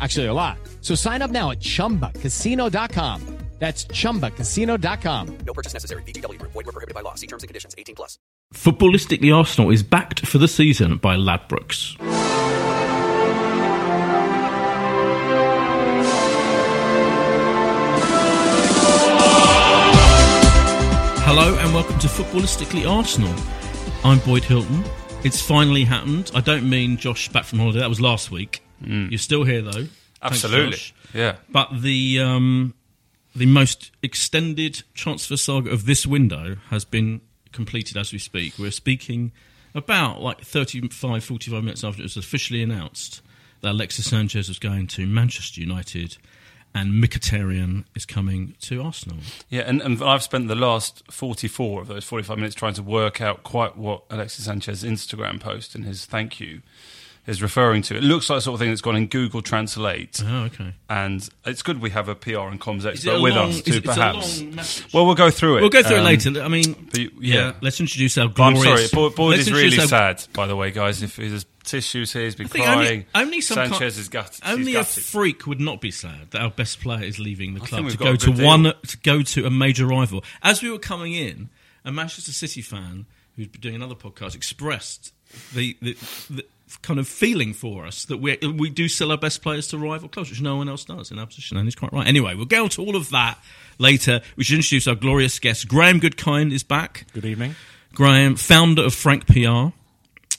Actually, a lot. So sign up now at chumbacasino.com. That's chumbacasino.com. No purchase necessary. VGW Group. Void were prohibited by law. See terms and conditions. 18 plus. Footballistically Arsenal is backed for the season by Ladbrokes. Hello and welcome to Footballistically Arsenal. I'm Boyd Hilton. It's finally happened. I don't mean Josh back from holiday. That was last week. You're still here though. Absolutely. Yeah. But the um, the most extended transfer saga of this window has been completed as we speak. We're speaking about like 35, 45 minutes after it was officially announced that Alexis Sanchez was going to Manchester United and Mkhitaryan is coming to Arsenal. Yeah, and, and I've spent the last 44 of those 45 minutes trying to work out quite what Alexis Sanchez's Instagram post and his thank you is referring to. It looks like the sort of thing that's gone in Google Translate. Oh, okay. And it's good we have a PR and comms expert with long- us is too, it- it's a perhaps. Well, we'll go through it. We'll go through it Um, later. I mean, but yeah. yeah. let's introduce our But I'm sorry, Boyd, Boyd is really our- sad, by the way, guys. If there's tissues here, he's been crying. only, only some Sanchez is gutted. Only a freak would not be sad that our best player is leaving the club to go to deal. one to go to a major rival. As we were coming in, a Manchester City fan who's been doing another podcast expressed the, the, the kind of feeling for us that we we do sell our best players to rival clubs, which no one else does in our position, and he's quite right. Anyway, we'll go to all of that later. We should introduce our glorious guest. Graham Goodkind is back. Good evening. Graham, founder of Frank PR.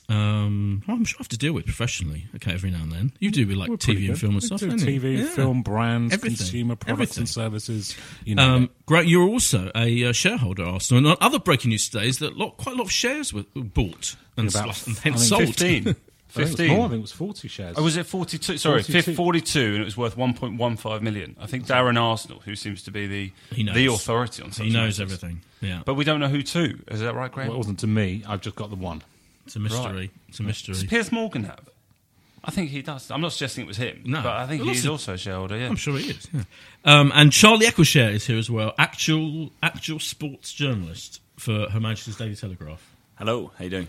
Um, well, I'm sure I have to deal with professionally. Okay, every now and then you do with like We're TV and film and We stuff. do don't you? TV, Yeah. film, brands, Everything. consumer products Everything. and services. You know, Um. You're also a uh, shareholder at Arsenal. And other breaking news today is that lot, quite a lot of shares were bought and, About- and I hence think sold. 15. I think it was 15. more. I think it was forty shares. Oh, was it 42? Sorry, 42. 42, and it was worth 1.15 million. I think Darren Arsenal, who seems to be the the authority on such he knows matters. everything. Yeah, But we don't know who to. Is that right, Graham? Well, it wasn't to me. I've just got the one. it's a mystery. It's a mystery. Does Piers Morgan have? I think he does. I'm not suggesting it was him, No. but I think Well, he's also a shareholder. Yeah. I'm sure he is. Yeah. Um, and Charlie Eccleshare is here as well. Actual, actual sports journalist for Her Majesty's Daily Telegraph Hello, how you doing?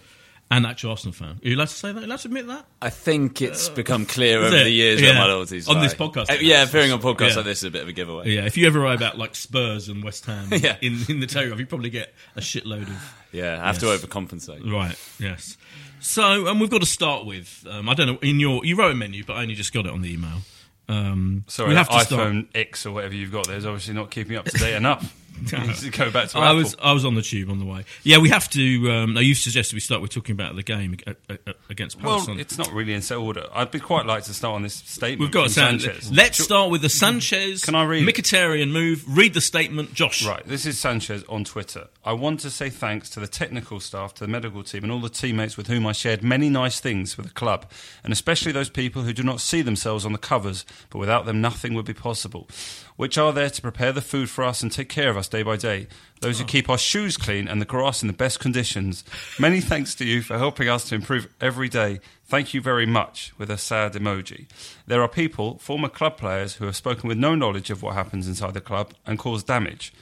And actual Arsenal fan. Are you allowed to say that? Are you allowed to admit that? I think it's become clear over it? the years Yeah. where my loyalties On lie. this podcast, Uh, yeah, appearing on podcasts Yeah. like this is a bit of a giveaway. Yeah. If you ever write about like Spurs and West Ham Yeah. in in the Telegraph, you probably get a shitload of Yeah, I have Yes. to overcompensate. Right. Yes. So, and we've got to start with. Um, I don't know. In your, you wrote a menu, but I only just got it on the email. Um, Sorry, we have to iPhone start. X or whatever you've got there is obviously not keeping up to date enough. You need to go back to I Apple. was I was on the tube on the way. Yeah, we have to. Um, now you've suggested we start with talking about the game ag- ag- ag- against well, Palace. on- it's not really in set order. I'd be quite like to start on this statement. We've got a from sound. Sanchez. Let's start with the Sanchez. Can I read it? Mkhitaryan move? Read the statement, Josh. Right, this is Sanchez on Twitter. I want to say thanks to the technical staff, to the medical team, and all the teammates with whom I shared many nice things for the club, and especially those people who do not see themselves on the covers, but without them nothing would be possible, which are there to prepare the food for us and take care of us day by day. Those who oh. keep our shoes clean and the grass in the best conditions. Many thanks to you for helping us to improve every day. Thank you very much, with a sad emoji. There are people, former club players, who have spoken with no knowledge of what happens inside the club and cause damage.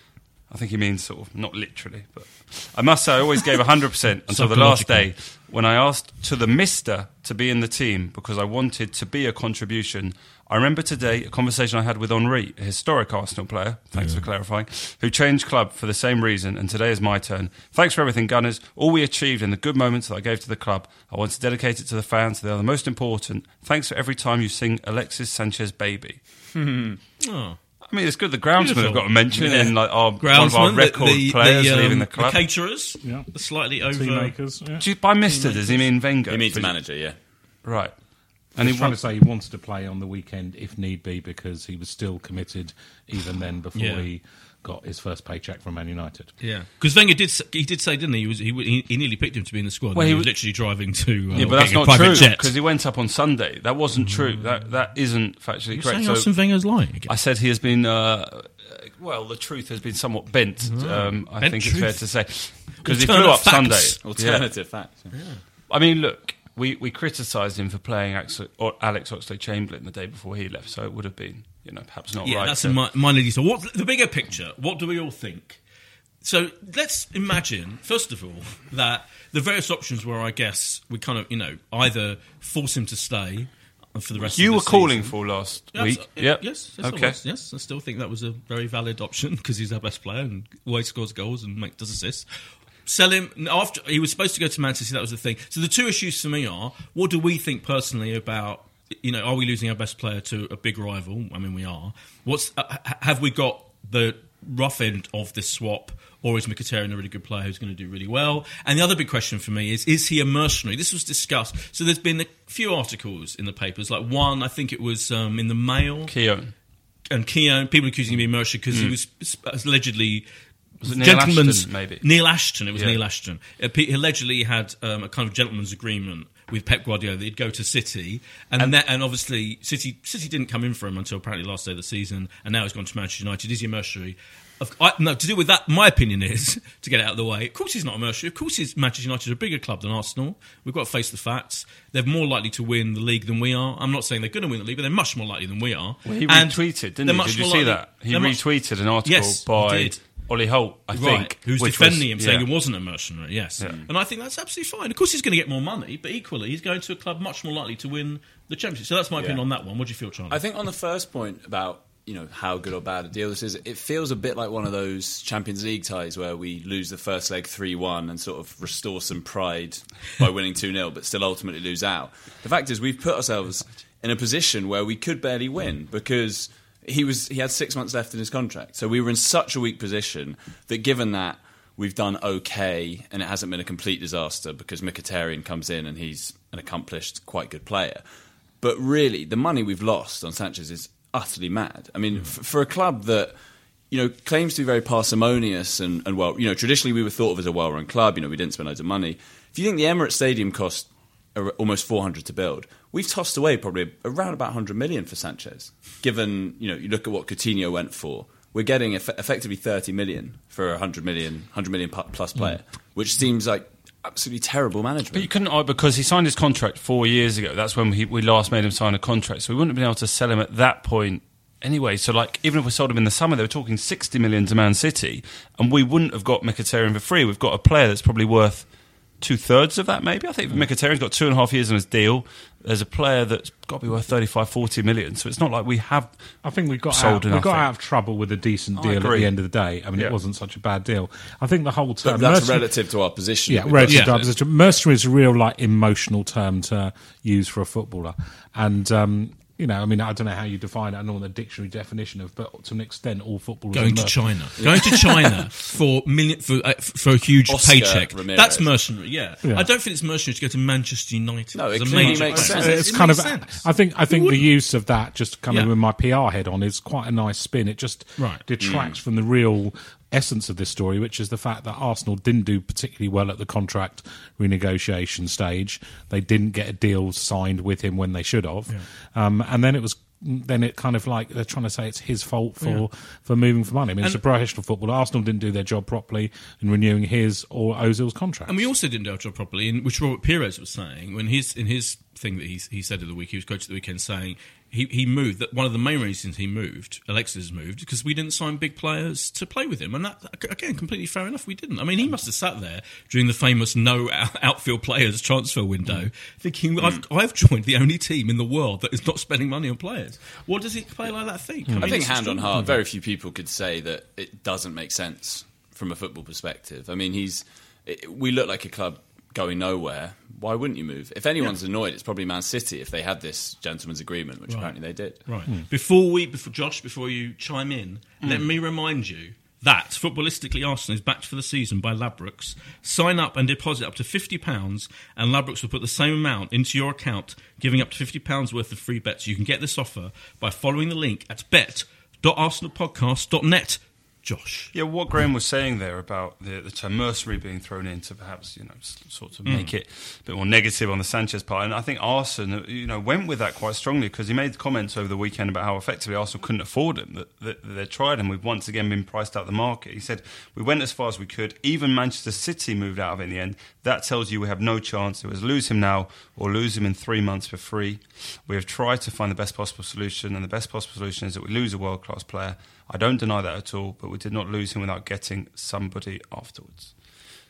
I think he means sort of not literally, but I must say I always gave 100% until the last day when I asked to the mister to be in the team because I wanted to be a contribution. I remember today a conversation I had with Henry, a historic Arsenal player, thanks for clarifying, who changed club for the same reason, and today is my turn. Thanks for everything, Gunners. All we achieved and the good moments that I gave to the club, I want to dedicate it to the fans. They are the most important. Thanks for every time you sing Alexis Sanchez Baby. Hmm. Oh. I mean, it's good the groundsmen have got a mention Yeah. in like our, one of our record the, players the, um, leaving the club. caterers, Yeah. the slightly over. Team makers. Yeah. Do you- by Mister, does he mean Wenger? He means For- manager, yeah. Right. And And he's he trying wants to say he wanted to play on the weekend if need be because he was still committed even then before Yeah. he got his first paycheck from Man United. Yeah, because Wenger did. He did say, didn't he? He was. He, he, he nearly picked him to be in the squad. Well, and he he was was- literally driving to. Uh, Yeah, but that's not true because he went up on Sunday. That wasn't true. That that isn't factually You're correct. saying So Arsene Wenger's lying again. I said he has been. Uh, well, the truth has been somewhat bent. Um, I Bent think it's fair to say because he Alternate flew up facts. Sunday. Yeah. Alternative facts. yeah. I mean, look, we, we criticised him for playing Alex, or Alex Oxlade-Chamberlain the day before he left, so it would have been, you know, perhaps not yeah, right. that's to- a mi- minor detail. What the bigger picture? What do we all think? So let's imagine, first of all, that the various options were, I guess, we kind of, you know, either force him to stay for the rest. Of the. You were the calling for last Yeah, week. abso- Yep. Yes. Yes, Okay. I was. Yes, I still think that was a very valid option because he's our best player and always scores goals and make, does assists. Sell him after he was supposed to go to Manchester. That was the thing. So the two issues for me are: what do we think personally about? You know, are we losing our best player to a big rival? I mean, we are. What's uh, have we got the rough end of this swap, or is Mkhitaryan a really good player who's going to do really well? And the other big question for me is: is he a mercenary? This was discussed. So there's been a few articles in the papers. Like one, I think it was um, in the Mail Keown. and Keown, people accusing him of being mercenary because he was allegedly Was Neil gentleman's Ashton, maybe? Neil Ashton. It was Yeah. Neil Ashton. Uh, He allegedly had um, a kind of gentleman's agreement with Pep Guardiola that he'd go to City, and and, that, and obviously City City didn't come in for him until apparently last day of the season, and now he's gone to Manchester United. Is he a mercenary? Of, I, no, to do with that, my opinion is to get it out of the way. Of course, he's not a mercenary. Of course, he's Manchester United are a bigger club than Arsenal. We've got to face the facts. They're more likely to win the league than we are. I'm not saying they're going to win the league, but they're much more likely than we are. Well, he And retweeted, didn't he? Did you more see likely- that? He they're much- retweeted an article Yes, by. Ollie Holt, I right, think. who's which defending was- him, saying yeah. it wasn't a mercenary. Yes, Yeah. and I think that's absolutely fine. Of course, he's going to get more money, but equally, he's going to a club much more likely to win the championship. So that's my opinion on that one. What do you feel, Charlie? I think on the first point about you know how good or bad a deal this is, it feels a bit like one of those Champions League ties where we lose the first leg three one and sort of restore some pride by winning two 0 but still ultimately lose out. The fact is, we've put ourselves in a position where we could barely win because he was he had six months left in his contract, so we were in such a weak position that given that. We've done okay, and it hasn't been a complete disaster because Mkhitaryan comes in and he's an accomplished, quite good player. But really, the money we've lost on Sanchez is utterly mad. I mean, mm. f- for a club that you know claims to be very parsimonious and, and well, you know, traditionally we were thought of as a well-run club. You know, we didn't spend loads of money. If you think the Emirates Stadium cost almost 400 to build, we've tossed away probably around about 100 million for Sanchez. Given you know, you look at what Coutinho went for. We're getting eff- effectively 30 million for a 100 million, 100 million plus mm. player, which seems like absolutely terrible management. But you couldn't, because he signed his contract four years ago. That's when he, we last made him sign a contract. So we wouldn't have been able to sell him at that point anyway. So, like, even if we sold him in the summer, they were talking 60 million to Man City, and we wouldn't have got Mkhitaryan for free. We've got a player that's probably worth two thirds of that, maybe. I think Mkhitaryan's got two and a half years on his deal. There's a player that's got to be worth 35, 40 million. So it's not like we have. I think we got Sold out, we got out of trouble with a decent deal at the end of the day. I mean, Yeah. it wasn't such a bad deal. I think the whole term. that's mercenary- relative to our position. Yeah, that relative got. to our position. Mercenary is a real like emotional term to use for a footballer, and um, you know, I mean, I don't know how you define it. I don't know the dictionary definition of, but to an extent, all footballers going to mercenaries. China, going to China for million for uh, for a huge Oscar paycheck. Ramires. That's mercenary. Yeah. Yeah. I don't think it's mercenary to go to Manchester United. No, it as clearly makes sense. It's It kind of. sense. I think. I think the use of that, just kind of Yeah. with my PR head on, is quite a nice spin. It just Right. detracts from the real essence of this story, which is the fact that Arsenal didn't do particularly well at the contract renegotiation stage. They didn't get a deal signed with him when they should have, um, and then it was. Then it kind of like they're trying to say it's his fault for, for moving for money. I mean, it's a professional football. Arsenal didn't do their job properly in renewing his or Ozil's contract. And we also didn't do our job properly, in, which Robert Pires was saying when his in his thing that he he said of the week, he was coach of the weekend saying he, he moved. That one of the main reasons he moved, Alexis moved, because we didn't sign big players to play with him, and that again completely fair enough. We didn't. I mean, he must have sat there during the famous no outfield players transfer window, mm. thinking I've, mm. I've joined the only team in the world that is not spending money on players. What does he play like that think? I mean, think hand on heart, very few people could say that it doesn't make sense from a football perspective. I mean, he's it, we look like a club going nowhere. Why wouldn't you move? If anyone's annoyed, it's probably Man City if they had this gentleman's agreement, which apparently they did. Right. Hmm. Before we, before Josh, before you chime in, hmm. let me remind you that footballistically Arsenal is backed for the season by Ladbrokes. Sign up and deposit up to fifty pounds, and Ladbrokes will put the same amount into your account, giving up to fifty pounds worth of free bets. You can get this offer by following the link at bet.arsenalpodcast.net. Josh. Yeah, what Graham was saying there about the, the term mercenary being thrown in to perhaps you know sort of mm. make it a bit more negative on the Sanchez part, and I think Arsenal you know went with that quite strongly because he made comments over the weekend about how effectively Arsenal couldn't afford him. That, that, that they tried and we've once again been priced out the market. He said we went as far as we could. Even Manchester City moved out of it in the end. That tells you we have no chance. It was lose him now or lose him in three months for free. We have tried to find the best possible solution, and the best possible solution is that we lose a world class player. I don't deny that at all, but we did not lose him without getting somebody afterwards.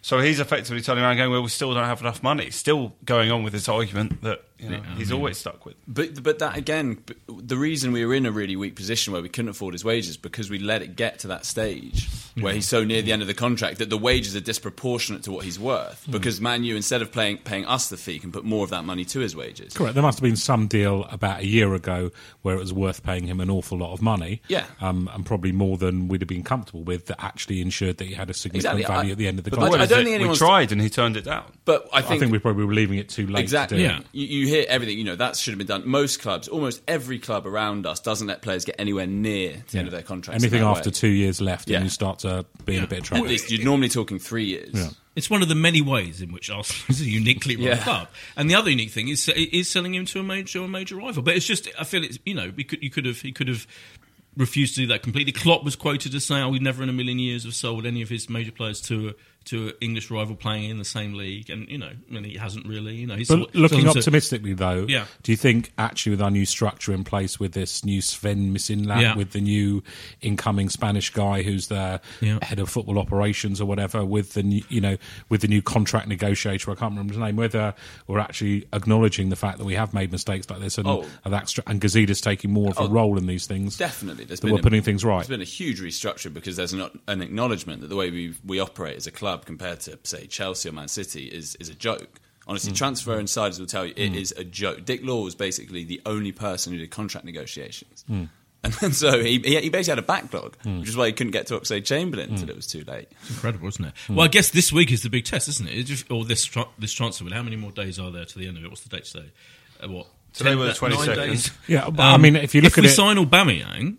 So he's effectively turning around going, well, we still don't have enough money. Still going on with this argument that you know, he's always stuck with. But but that again, the reason we were in a really weak position where we couldn't afford his wages because we let it get to that stage where he's so near the end of the contract that the wages are disproportionate to what he's worth. Because Man U, instead of paying paying us the fee, can put more of that money to his wages. Correct. There must have been some deal about a year ago where it was worth paying him an awful lot of money. Yeah. Um, and probably more than we'd have been comfortable with that actually ensured that he had a significant Exactly. value I- at the end of the contract. I don't think it- we tried and he turned it down. But I I think, think we probably were leaving it too late exactly. to do. Yeah. You, you hear everything. You know that should have been done. Most clubs, almost every club around us, doesn't let players get anywhere near the end of their contract. Anything after way. two years left Yeah. and you start to be in a bit of trouble. At least you're normally talking three years. It's one of the many ways in which Arsenal is a uniquely run Yeah. club, and the other unique thing is is selling him to a major a major rival. But it's just I feel it's you know we could you could have he could have refused to do that completely. Klopp was quoted as saying, "Oh, we've never in a million years have sold any of his major players to a, to an English rival playing in the same league," and you know, I mean, he hasn't really. You know, he's But sold- looking sold them to- optimistically, though, Yeah. do you think actually with our new structure in place, with this new Sven Mislintat, Yeah. with the new incoming Spanish guy who's the Yeah. head of football operations or whatever, with the new, you know with the new contract negotiator, I can't remember his name, whether we're actually acknowledging the fact that we have made mistakes like this and Oh. of that stru- and Gazida's taking more of a Oh, role in these things. Definitely, there's that been we're a- putting things right. There's been a huge restructure because there's an, an acknowledgement that the way we we operate as a club compared to say Chelsea or Man City is is a joke. Honestly, Mm. transfer insiders will tell you it is a joke. Dick Law was basically the only person who did contract negotiations. Mm. And then so he, he he basically had a backlog, which is why he couldn't get to Oxlade Chamberlain until it was too late. Incredible, isn't it? Hmm. Well, I guess this week is the big test, isn't it? It's just- or this tra- this transfer. window. How many more days are there to the end of it? What's the date today? Uh, what? Today 10 were the nine 22nd. days? Yeah, but I mean, if you look if at we it- sign Aubameyang,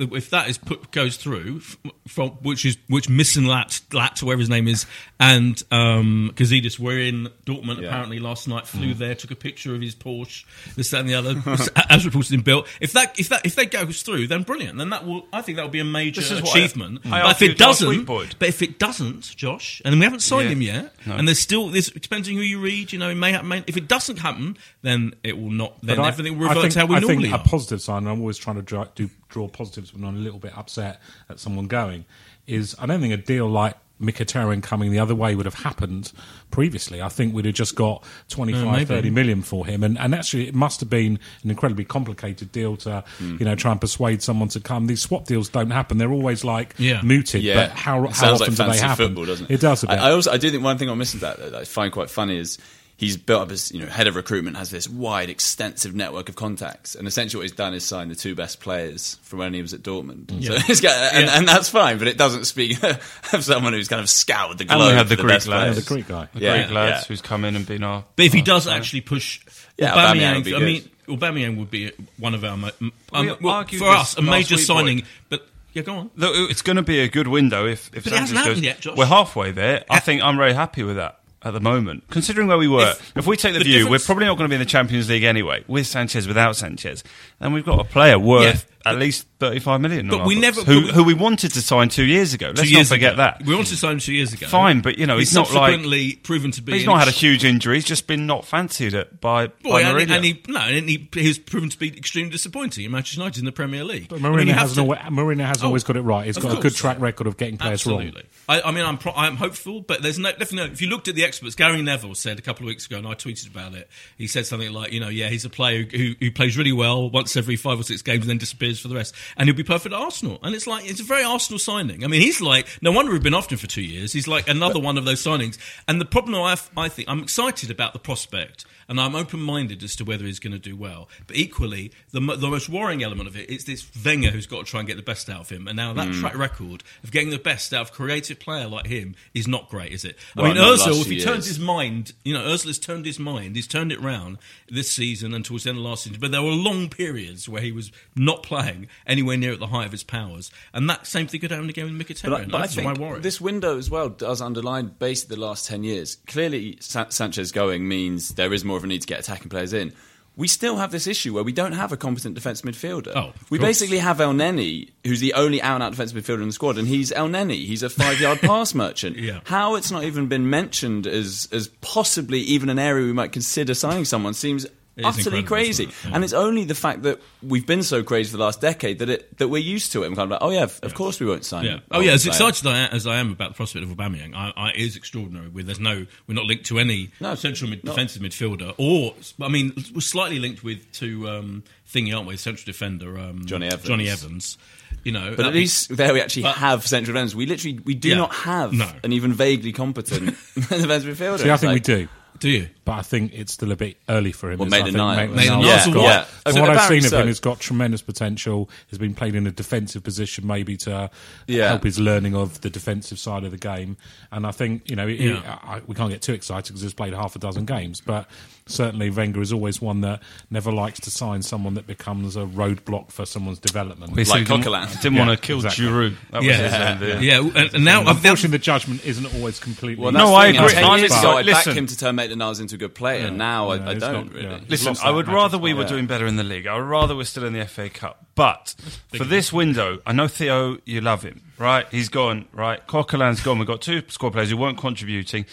if that is put goes through, from which is which missing Lat, Lat whatever his name is, and um, Gazidis were in Dortmund Yeah. apparently last night. Flew there, took a picture of his Porsche, this that and the other, as reported in Bild. If that if that if that goes through, then brilliant. Then that will I think that will be a major This is what I- achievement. I but if it doesn't, week, but if it doesn't, Josh, and we haven't signed Yeah. him yet, No. and there's still this depending who you read, you know, it may, ha- may if it doesn't happen, then it will not. Then But I- everything will I revert think, to how we I normally think are. a positive sign, I'm always trying to do, draw positives when I'm a little bit upset at someone going, is I don't think a deal like Mkhitaryan coming the other way would have happened previously. I think we'd have just got 25, Uh, maybe. 30 million for him. And, and actually, it must have been an incredibly complicated deal to, Hmm. you know, try and persuade someone to come. These swap deals don't happen. They're always like Yeah. mooted, Yeah, but how, It how often like do they happen? football, doesn't it? It does a bit. I, I also I do think one thing I'm missing that that I find quite funny is he's built up his you know head of recruitment has this wide extensive network of contacts and essentially what he's done is sign the two best players from when he was at Dortmund so he's got, and, Yeah. and that's fine but it doesn't speak of someone who's kind of scoured the And we had the for Greek best lads. the Greek guy. The Yeah, Greek lads yeah. who's come in and been our. But if he does player. actually push, Yeah, Aubameyang, Aubameyang would be I good. mean, Aubameyang would be one of our um, We well, for us a major signing. Boyd. But yeah, go on. Look, it's going to be a good window if if But it hasn't Sanchez goes. yet, Josh. We're halfway there. I think I'm very happy with that. At the moment, considering where we were. If- If, we take the, the view, we're probably not going to be in the Champions League anyway, with Sanchez, without Sanchez, and we've got a player worth Yeah, at least thirty-five million. but we books, never- who, but we- who we wanted to sign two years ago. Let's two years not forget ago. that. We wanted to sign him two years ago. Fine, but, you know, he's not like- proven to be. He's not had a huge injury. He's just been not fancied at by, Boy, by and, Mourinho. and he no, and he, he's proven to be extremely disappointing in Manchester United in the Premier League. But I mean, Mourinho, hasn't to- always, Mourinho hasn't Oh, always got it right. He's of got a good track record of getting players Absolutely. wrong. I, I mean, I'm pro- I'm hopeful, but there's no definitely. No, if you looked at the experts, Gary Neville said a couple of weeks ago, and I tweeted about it. He said something like, you know, yeah, he's a player who, who plays really well once every five or six games and then disappears for the rest, and he'll be perfect at Arsenal. And it's like it's a very Arsenal signing. I mean, he's like no wonder we've been after him for two years. He's like another one of those signings. And the problem I, I think I'm excited about the prospect. And I'm open-minded as to whether he's going to do well. But equally, the, the most worrying element of it is this Wenger who's got to try and get the best out of him. And now that hmm. track record of getting the best out of a creative player like him is not great, is it? I Well, mean, Ozil, if he turns his mind, you know, Ozil's turned his mind. He's turned it round this season and towards the end of last season. But there were long periods where he was not playing anywhere near at the height of his powers. And that same thing could happen again with Mkhitaryan. But, I- but I think my worry. this window as well does underline basically the last 10 years. Clearly, Sa- Sanchez going means there is more of a need to get attacking players in. We still have this issue where we don't have a competent defence midfielder. Oh, we course. basically have Elneny, who's the only out and out defensive midfielder in the squad, and he's Elneny. He's a five yard pass merchant. Yeah. How it's not even been mentioned as, as possibly even an area we might consider signing someone seems It is utterly crazy. it? Yeah. And it's only the fact that we've been so crazy for the last decade that it, that we're used to it. I'm kind of like, oh yeah, of course we won't sign. Yeah. Oh yeah. As player. excited I- as I am about the prospect of Aubameyang, I, I, it is extraordinary. With there's no, we're not linked to any No, central mid, defensive midfielder, or I mean, we're slightly linked with to um, thingy, aren't we? Central defender um, Jonny Evans. Jonny Evans. You know, But that at least there we actually but- have central defenders. We literally we do Yeah. not have No. an even vaguely competent defensive midfielder. See, I It's think we do. do you? But I think it's still a bit early for him. Well, It's- I Maitland-Niles. think Yeah, got- yeah. From So what I've apparently seen of him, he's got tremendous potential. He's been played in a defensive position, maybe to Yeah. help his learning of the defensive side of the game. And I think you know he- Yeah. I, we can't get too excited because he's played half a dozen games, but certainly Wenger is always one that never likes to sign someone that becomes a roadblock for someone's development. He Like he didn't, didn't Yeah, want to kill exactly. Giroud. That was his Yeah, idea. yeah. And, and now, Unfortunately, the judgment isn't always completely. Well, No, I agree. Ten I'm just ago, like, I backed him to turn Maitland Niles into a good player. and now Yeah, I, I don't not- really. yeah. Listen, I would rather we were Yeah. doing better in the league. I would rather we're still in the FA Cup. But for this window, I know Theo, you love him, right? He's gone, right? Coquelin's gone. We've got two squad players who weren't contributing.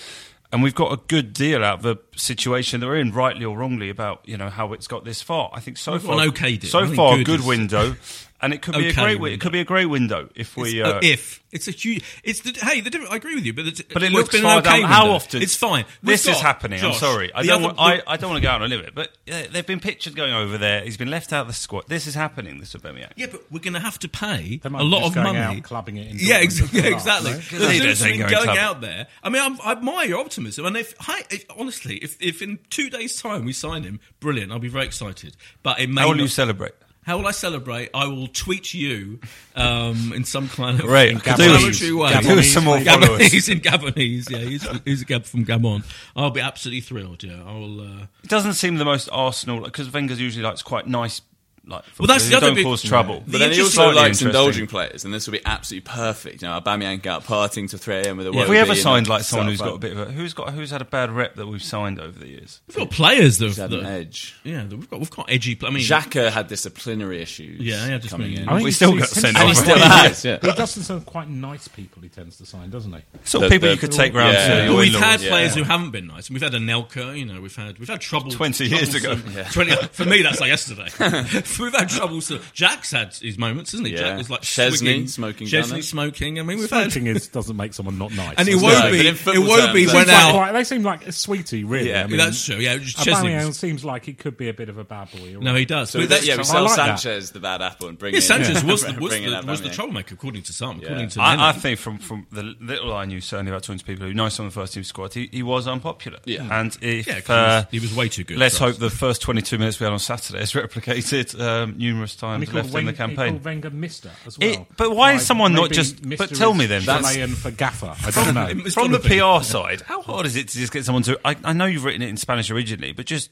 And we've got a good deal out of the situation that we're in, rightly or wrongly, about you know how it's got this far. I think so We've far, an okay deal. So far, good good is- window, and it could be a great. wi- It window. could be a great window if we. It's, Uh, if it's a huge, it's the hey. The different, I agree with you, but it's, But it well, looks it's been far an okay down. How often? It's fine. We've This is got- happening. I'm sorry. I don't. other- want, I, I don't want to go out on a limit, but uh, there've been pictures going over there. He's been left out of the squad. This is happening. This Aubameyang. Yeah, but we're going to have to pay a lot just of going money. out clubbing it in yeah, ex- yeah, exactly. no? There's They a don't difference think between going going out there. I mean, I'm, I admire your optimism, and if hi, if, honestly, if, if in two days' time we sign him, brilliant. I'll be very excited. But it may How will you celebrate? How will I celebrate? I will tweet you um, in some kind of Great. inflammatory way. Gabonese. Give us some more followers. Gabonese in Gabonese. Yeah, he's, he's a Gab from Gabon. I'll be absolutely thrilled. Yeah, I'll. Uh, It doesn't seem the most Arsenal because Wenger's usually likes quite nice. Like, Well, that's the who other don't big- cause trouble. But The then he also likes indulging players, and this will be absolutely perfect. You know, Aubameyang out partying to 3 a.m. with a Have we ever and signed like someone who's got a bit of a who's got who's had a bad rep that we've signed over the years? we've got players that, He's had that an edge. yeah, we've got we've got edgy. I mean, Xhaka had disciplinary issues. Yeah, yeah, just coming mean- in. I think We he's- still got sent tends- and he off. still has. Yeah. He does some quite nice people he tends to sign, doesn't he? Sort of people you could take round Yeah. to Well, we've had players who haven't been nice, and we've had Anelka. You know, we've had we've had trouble 20 years ago. Twenty for me, that's like yesterday. we've had trouble. So Jack's had his moments, isn't he? Yeah. Jack was like Szczesny swigging, smoking Szczesny gunner. smoking. I mean, we've had. Smoking is doesn't make someone not nice. And does it it? Won't but be. It won't be when Seems like they seem like a sweetie, really. Yeah, I mean, That's true. Yeah, Szczesny. Aubameyang was- seems like he could be a bit of a bad boy. you're No, he does. So that, yeah, we true. sell I like that. Sanchez the bad apple and bring Yeah, in Sanchez was the, was, bring in the, was the troublemaker, according to some. According to I, I think from, from the little I knew, certainly about talking to people who know some of the first team squad, he, he was unpopular. Yeah. And if Yeah, 'cause uh, he was way too good let's for us. hope the first 22 minutes we had on Saturday is replicated um, numerous times called left Wenger, in the campaign. called Wenger Mister as well. It- but why is someone not just- Mr. but tell me then, that's- for gaffer. I don't know. It's From the. PR side, how hard is it to just get someone to? I, I know you've written it in Spanish originally, but just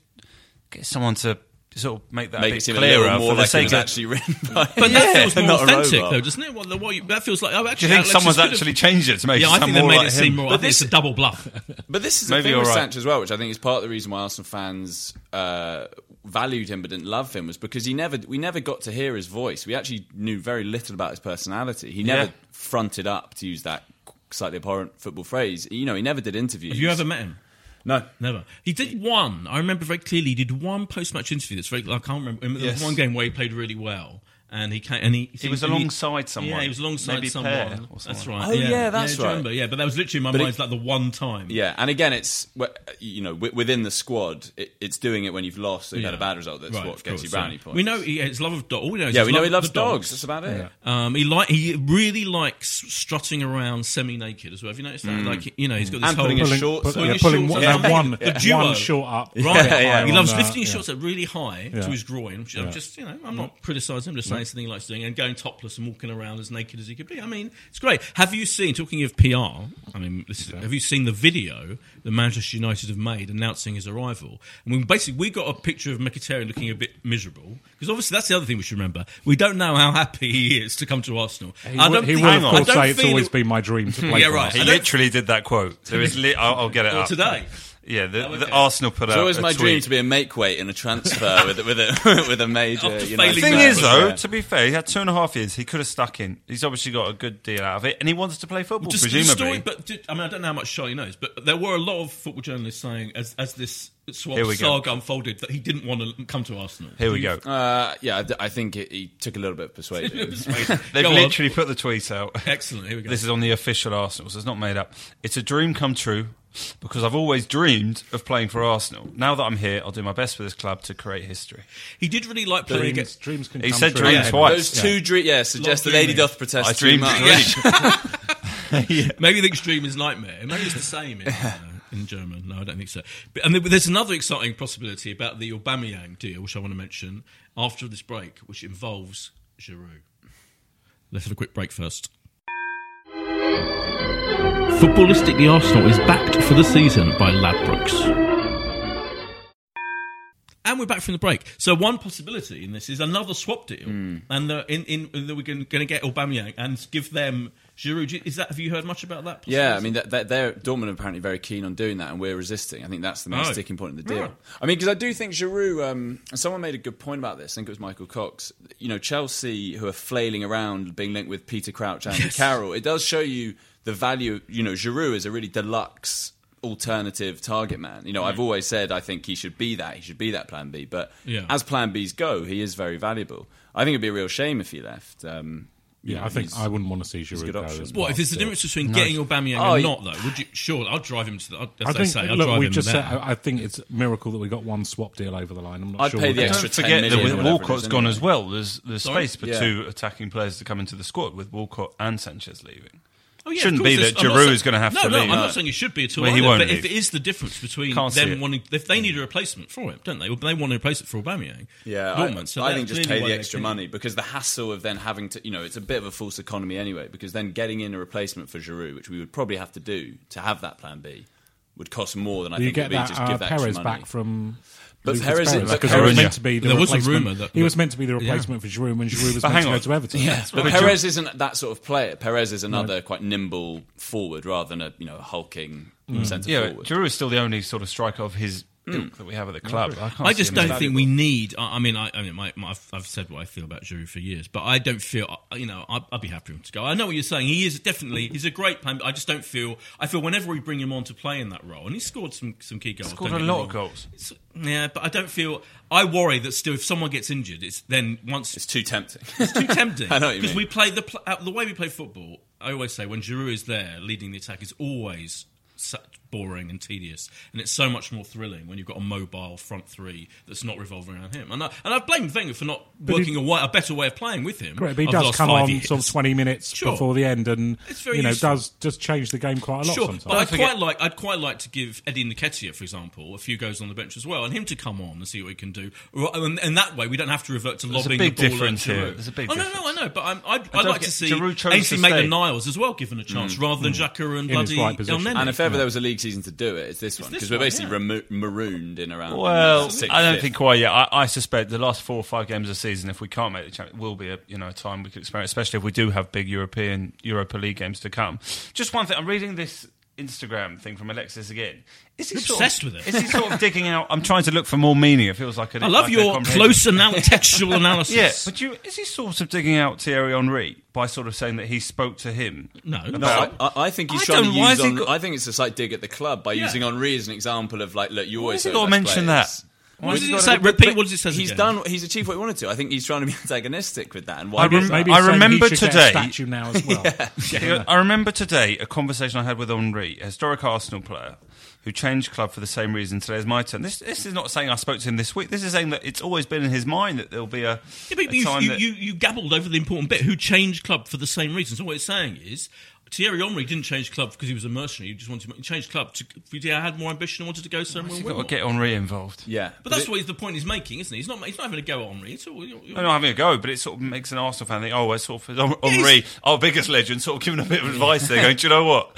get someone to sort of make that Make a bit seem a clearer more for the like sake of. actually written by. But that feels more authentic, though, doesn't it? Well, the, what you, that feels like. Oh, Do you think Alexis someone's could have- actually changed it to make Yeah, it I think they more made like it seem him? more. I But think it's a double bluff. But this is Maybe the thing you're with right. Sancho as well, which I think is part of the reason why Arsenal fans uh, valued him but didn't love him, was because he never we never got to hear his voice. We actually knew very little about his personality. He never Yeah. fronted up, to use that slightly abhorrent football phrase. You know, he never did interviews. Have you ever met him? No. Never. He did one. I remember very clearly. He did one post-match interview. That's very. I can't remember. There was Yes. one game where he played really well, and he came, and he He was and he- alongside someone. Yeah, he was alongside Maybe someone. Per or That's right. Oh, yeah, that's do you right. remember? Yeah, but that was literally in my But mind. it- It's like the one time. Yeah, and again, it's you know within the squad, it, it's doing it when you've lost, so you've had a bad result. That's Right, what gets course, you brownie yeah. points. We know he, his love of dogs. We know is yeah, we know he loves of the dogs. That's about it. Um, he like he really likes strutting around semi-naked as well. Have you noticed that? Like you know, he's got this And whole putting his Pulling, shorts put- up. Pulling yeah, pulling one, up. one, The duo. one short up. Right, yeah. he loves uh, lifting his shorts up really high to his groin. Which I'm just, you know, I'm not criticising him. Just saying something he likes doing and going topless and walking around as naked as he could be. I mean, it's great. Have you seen? Talking of PR, I mean, this is, have you seen the video that Manchester United have made announcing his arrival? I mean, basically, we got a picture of Mkhitaryan looking a bit miserable because obviously that's the other thing we should remember. We don't know how happy he is to come to Arsenal. He, I don't he think, will, I of course, don't say it's always it- been my dream to play Yeah, for right. He literally did that quote. There is li- I'll, I'll get it Or up. today. Yeah, the, Oh, the. Arsenal put It's out always my tweet. dream to be a make weight in a transfer with with a with a major. After you The failing thing is, though, to be fair, he had two and a half years. He could have stuck in. He's obviously got a good deal out of it, and he wants to play football, Just the presumably. story, but did, I mean, I don't know how much Charlie knows, but there were a lot of football journalists saying, as as this sort Here we go. saga unfolded, that he didn't want to come to Arsenal. Here we go. Uh, yeah, I d- I think it, he took a little bit of persuading. They've Go on. literally put the tweet out. Excellent. Here we go. This is on the official Arsenal, so it's not made up. It's a dream come true because I've always dreamed of playing for Arsenal. Now that I'm here, I'll do my best for this club to create history. he did really like playing Dreams, against. dreams can He come said true. dreams Yeah. twice. Those two dreams, yeah, suggest the lady doth protest I too dreamed much. a dream. Maybe the extreme is nightmare. Maybe it's the same in, uh, in German. No, I don't think so. But, and there's another exciting possibility about the Aubameyang deal, which I want to mention after this break, which involves Giroud. Let's have a quick break first. Footballistically Arsenal is backed for the season by Ladbrokes. And we're back from the break. So one possibility in this is another swap deal, Hmm. and uh, in in that we're going to get Aubameyang and give them Giroud. Is that? Have you heard much about that? Yeah, I mean, that they're Dortmund are apparently very keen on doing that, and we're resisting. I think that's the main Oh. sticking point in the deal. I mean, because I do think Giroud. Um, someone made a good point about this. I think it was Michael Cox. You know, Chelsea, who are flailing around, being linked with Peter Crouch and Andy Carroll. It does show you the value. You know, Giroud is a really deluxe alternative target man. You know, I've always said I think he should be that. He should be that Plan B. But Yeah. as Plan Bs go, he is very valuable. I think it'd be a real shame if he left. Um, Yeah, know, I think I wouldn't want to see a Giroud go. option. as What well if there's a difference between No. getting Aubameyang Oh, and not though? Would you? Sure, I'll drive him to the. As I think, say, I'll look, drive we've him just there. said, I I think it's a miracle that we got one swap deal over the line. I'm not I'd sure pay the get- extra Don't 10 forget that million with or whatever it Walcott's is gone as well. There's there's Sorry? space for Yeah. two attacking players to come into the squad with Walcott and Sanchez leaving. Oh, yeah, Shouldn't be that there's- Giroud is going to have no, to no, leave. I'm not saying it should be at all. Well, he either, won't but leave. if it is the difference between Can't see them it. wanting, if they need a replacement for him, don't they? Well, They want to replace it for Aubameyang. Yeah, Dortmund. I, so I that's think just clearly pay why the they're extra keen. money because the hassle of then having to, you know, it's a bit of a false economy anyway. Because then getting in a replacement for Giroud, which we would probably have to do to have that plan B, would cost more than I you think get it'd be that just uh, give that Perez extra money. back from. But Lucas Perez is- Perez, but because he was meant to be the There was a replacement. rumour that- he was meant to be the replacement for Giroud when Giroud was But meant hang to go to Everton. Yes, but But Perez isn't that sort of player. Perez is another quite nimble forward rather than a you know hulking Mm. centre Yeah, forward. Giroud is still the only sort of striker of his ilk that we have at the club. I, can't I just don't think we need. I I mean, I, I mean, my, my, I've, I've said what I feel about Giroud for years, but I don't feel. uh, You know, I'd, I'd be happy for him to go. I know what you're saying. He is definitely. He's a great player. But I just don't feel. I feel whenever we bring him on to play in that role, and he scored some some key goals. Scored a lot of goals. It's- yeah, but I don't feel. I worry that still, if someone gets injured, it's then once It's too tempting. It's too tempting. I know what you because we play the uh, the way we play football. I always say when Giroud is there leading the attack, is always su- boring and tedious, and it's so much more thrilling when you've got a mobile front three that's not revolving around him. And I, and I blame Wenger for not working a, way, a better way of playing with him. Correct, but he does come on years. sort of 20 minutes Sure. before the end and It's very you know useful. does just change the game quite a lot Sure, sometimes. but I'd forget- quite like I'd quite like to give Eddie Nketiah, for example, a few goes on the bench as well, and him to come on and see what he can do. And, and that way, we don't have to revert to There's lobbing the ball difference at Giroud. here. There's a big oh, no, difference. no, I know, but I'm, I'd, I'd don't like to see Giroud Ainsley. Maitland-Niles as well given a hmm. chance, rather than hmm. Xhaka and In bloody right El position. Nene. Ever there was a league season to do it. It's this one because we're basically remo- marooned in around. Well, sixth, I don't fifth. think quite yet. I, I suspect the last four or five games of the season, if we can't make the champion, will be a you know a time we could experience, especially if we do have big European Europa League games to come. Just one thing, I'm reading this Instagram thing from Alexis again. Is he You're sort of- obsessed with it. Is he sort of digging out? I'm trying to look for more meaning. It feels like a, I love like a your comprehensive- close anal- textual analysis. Yeah, but you, is he sort of digging out Thierry Henry by sort of saying that he spoke to him? No. No, I, I- I think he's I trying to use. On, got- I think it's a slight dig at the club by Yeah. using Henry as an example of like, look, you always has he got to mention players. that? What Why does it say? got to- Repeat But what it says He's again. done. He's achieved what he wanted to. I think he's trying to be antagonistic with that. And why? I rem- Maybe I he's saying remember he should get a today- statue now as well. Yeah, I remember today a conversation I had with Henry, a historic Arsenal player who changed club for the same reason. Today's my turn. This, this is not saying I spoke to him this week. This is saying that it's always been in his mind that there'll be a, Yeah, but a you, time you, that you, you gabbled over the important bit. Who changed club for the same reason? So what it's saying is Thierry Henry didn't change club because he was a mercenary. He just wanted to change club to, because he had more ambition and wanted to go somewhere. you've and got to more. get Henry involved. Yeah, But that's what he's, the point he's making, isn't he? He's not. He's not having a go at Henry. It's all, you're, you're, I'm not having a go, but it sort of makes an Arsenal fan think, oh, we're sort of Henry, our biggest legend, sort of giving a bit of advice there, going, do you know what?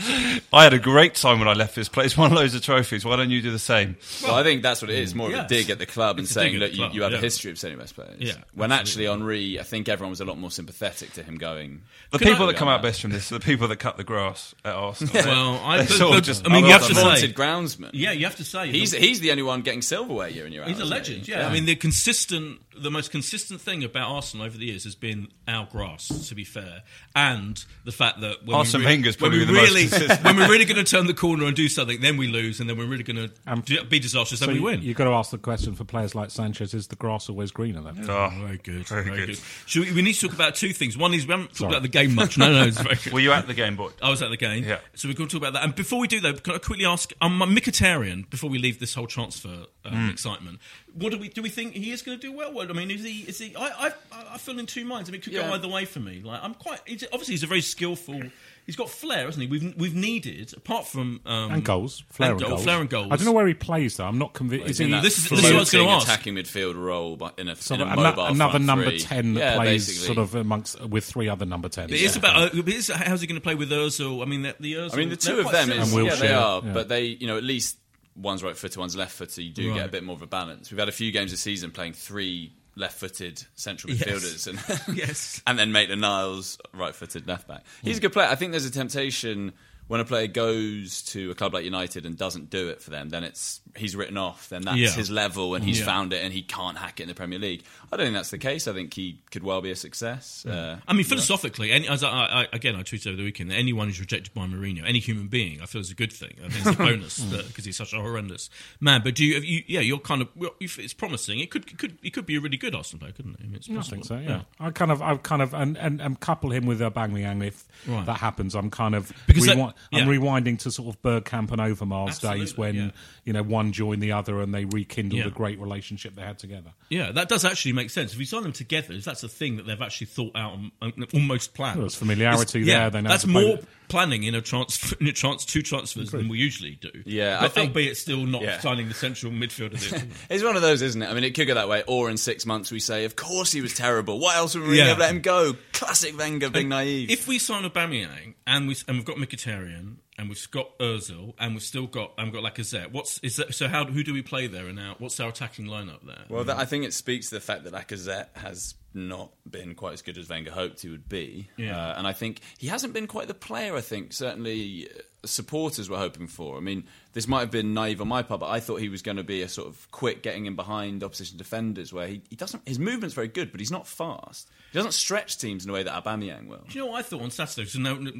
I had a great time when I left this place, won loads of trophies. Why don't you do the same? Well, I think that's what it is. More of a dig at the club and It's a dig saying, at look, the you, you have yeah. a history of sending best players. Yeah, when actually Henry, I think everyone was a lot more sympathetic to him going. The Can people I- that come out best from this are the people that cut the grass at Arsenal. well, I, They're but- of but- just- I mean, you have to the say, groundsman. yeah, you have to say He's the- he's the only one getting silverware year in year out. He's a legend, he? yeah. I mean, the consistent, the most consistent thing about Arsenal over the years has been our grass, to be fair, and the fact that when Arsene we re- Wenger's when probably we the most really, consistent. when we're really going to turn the corner and do something, then we lose, and then we're really going Um, to be disastrous, then we win. you've got to ask the question for players like Sanchez: Is the grass always greener? Then Oh, very good, very very, good. good. We, we need to talk about two things. One is we haven't talked Sorry. about the game much. No, no, it's very good. Were you at the game, boy? I was at the game. Yeah. So we're going to talk about that. And before we do that, can I quickly ask, I'm a Mkhitaryan, before we leave this whole transfer um, Hmm. excitement, what do we do we think he is going to do well? Well, I mean, is he, is he, I, I, I feel in two minds. I mean, it could Yeah. go either way for me. Like, I'm quite, he's, obviously he's a very skillful, he's got flair, hasn't he? We've, we've needed, apart from... Um, and goals, flair and, goal- goals. flair and goals. I don't know where he plays though. I'm not convinced. He's Is in he? this is- this is what I was gonna ask. attacking midfield role, but in a, sort in of a ano- mobile another number three. ten that yeah, plays basically. sort of amongst with three other number tens. It is about, uh, it is, how's he going to play with Ozil? I mean, the, the Ozil... I mean, the two of them similar. is yeah, they are, yeah. but they, you know, at least one's right footed, one's left footed. You do Right. get a bit more of a balance. We've had a few games this season playing three left-footed central Yes. midfielders, and Yes. and then Maitland Niles right-footed left back. He's hmm. a good player. I think there's a temptation when a player goes to a club like United and doesn't do it for them, then it's he's written off. Then that's Yeah. his level, and he's Yeah. found it, and he can't hack it in the Premier League. I don't think that's the case. I think he could well be a success. Uh, I mean, philosophically, any, as I, I, again, I tweeted over the weekend that anyone who's rejected by Mourinho, any human being, I feel is a good thing. I think it's a bonus because he's such a horrendous man. But do you, you yeah, you're kind of, it's promising. It could, it could, it could be a really good Arsenal player, couldn't it? I mean, it's I think so. Yeah, I kind of, I kind of, and, and, and couple him with Aubameyang if Right. that happens. I'm kind of, Because that- rewi- I'm yeah. rewinding to sort of Bergkamp and Overmars days when yeah. you know one joined the other and they rekindled Yeah. a great relationship they had together. Yeah, that does actually make sense. If you sign them together, if that's a thing that they've actually thought out and, almost planned. Well, there's familiarity It's- there, they know that's play more with- planning in a transfer, in a trans, two transfers than we usually do. Yeah, I but think- albeit still not Yeah. signing the central midfielder. It's one of those, isn't it? I mean, it could go that way. Or in six months, we say, of course he was terrible. What else would we Yeah. have let him go? Classic Wenger being naive. If we sign Aubameyang and we and we've got Mkhitaryan and we've got Özil and we've still got and we've got Lacazette, what's is that? So how who do we play there and now? What's our attacking lineup there? well, that, I think it speaks to the fact that Lacazette has not been quite as good as Wenger hoped he would be. Yeah. Uh, and I think he hasn't been quite the player, I think, certainly uh, supporters were hoping for. I mean, this might have been naive on my part, but I thought he was going to be a sort of quick getting in behind opposition defenders where he, he doesn't, his movement's very good, but he's not fast. He doesn't stretch teams in a way that Aubameyang will. Do you know what I thought on Saturday? So no, kind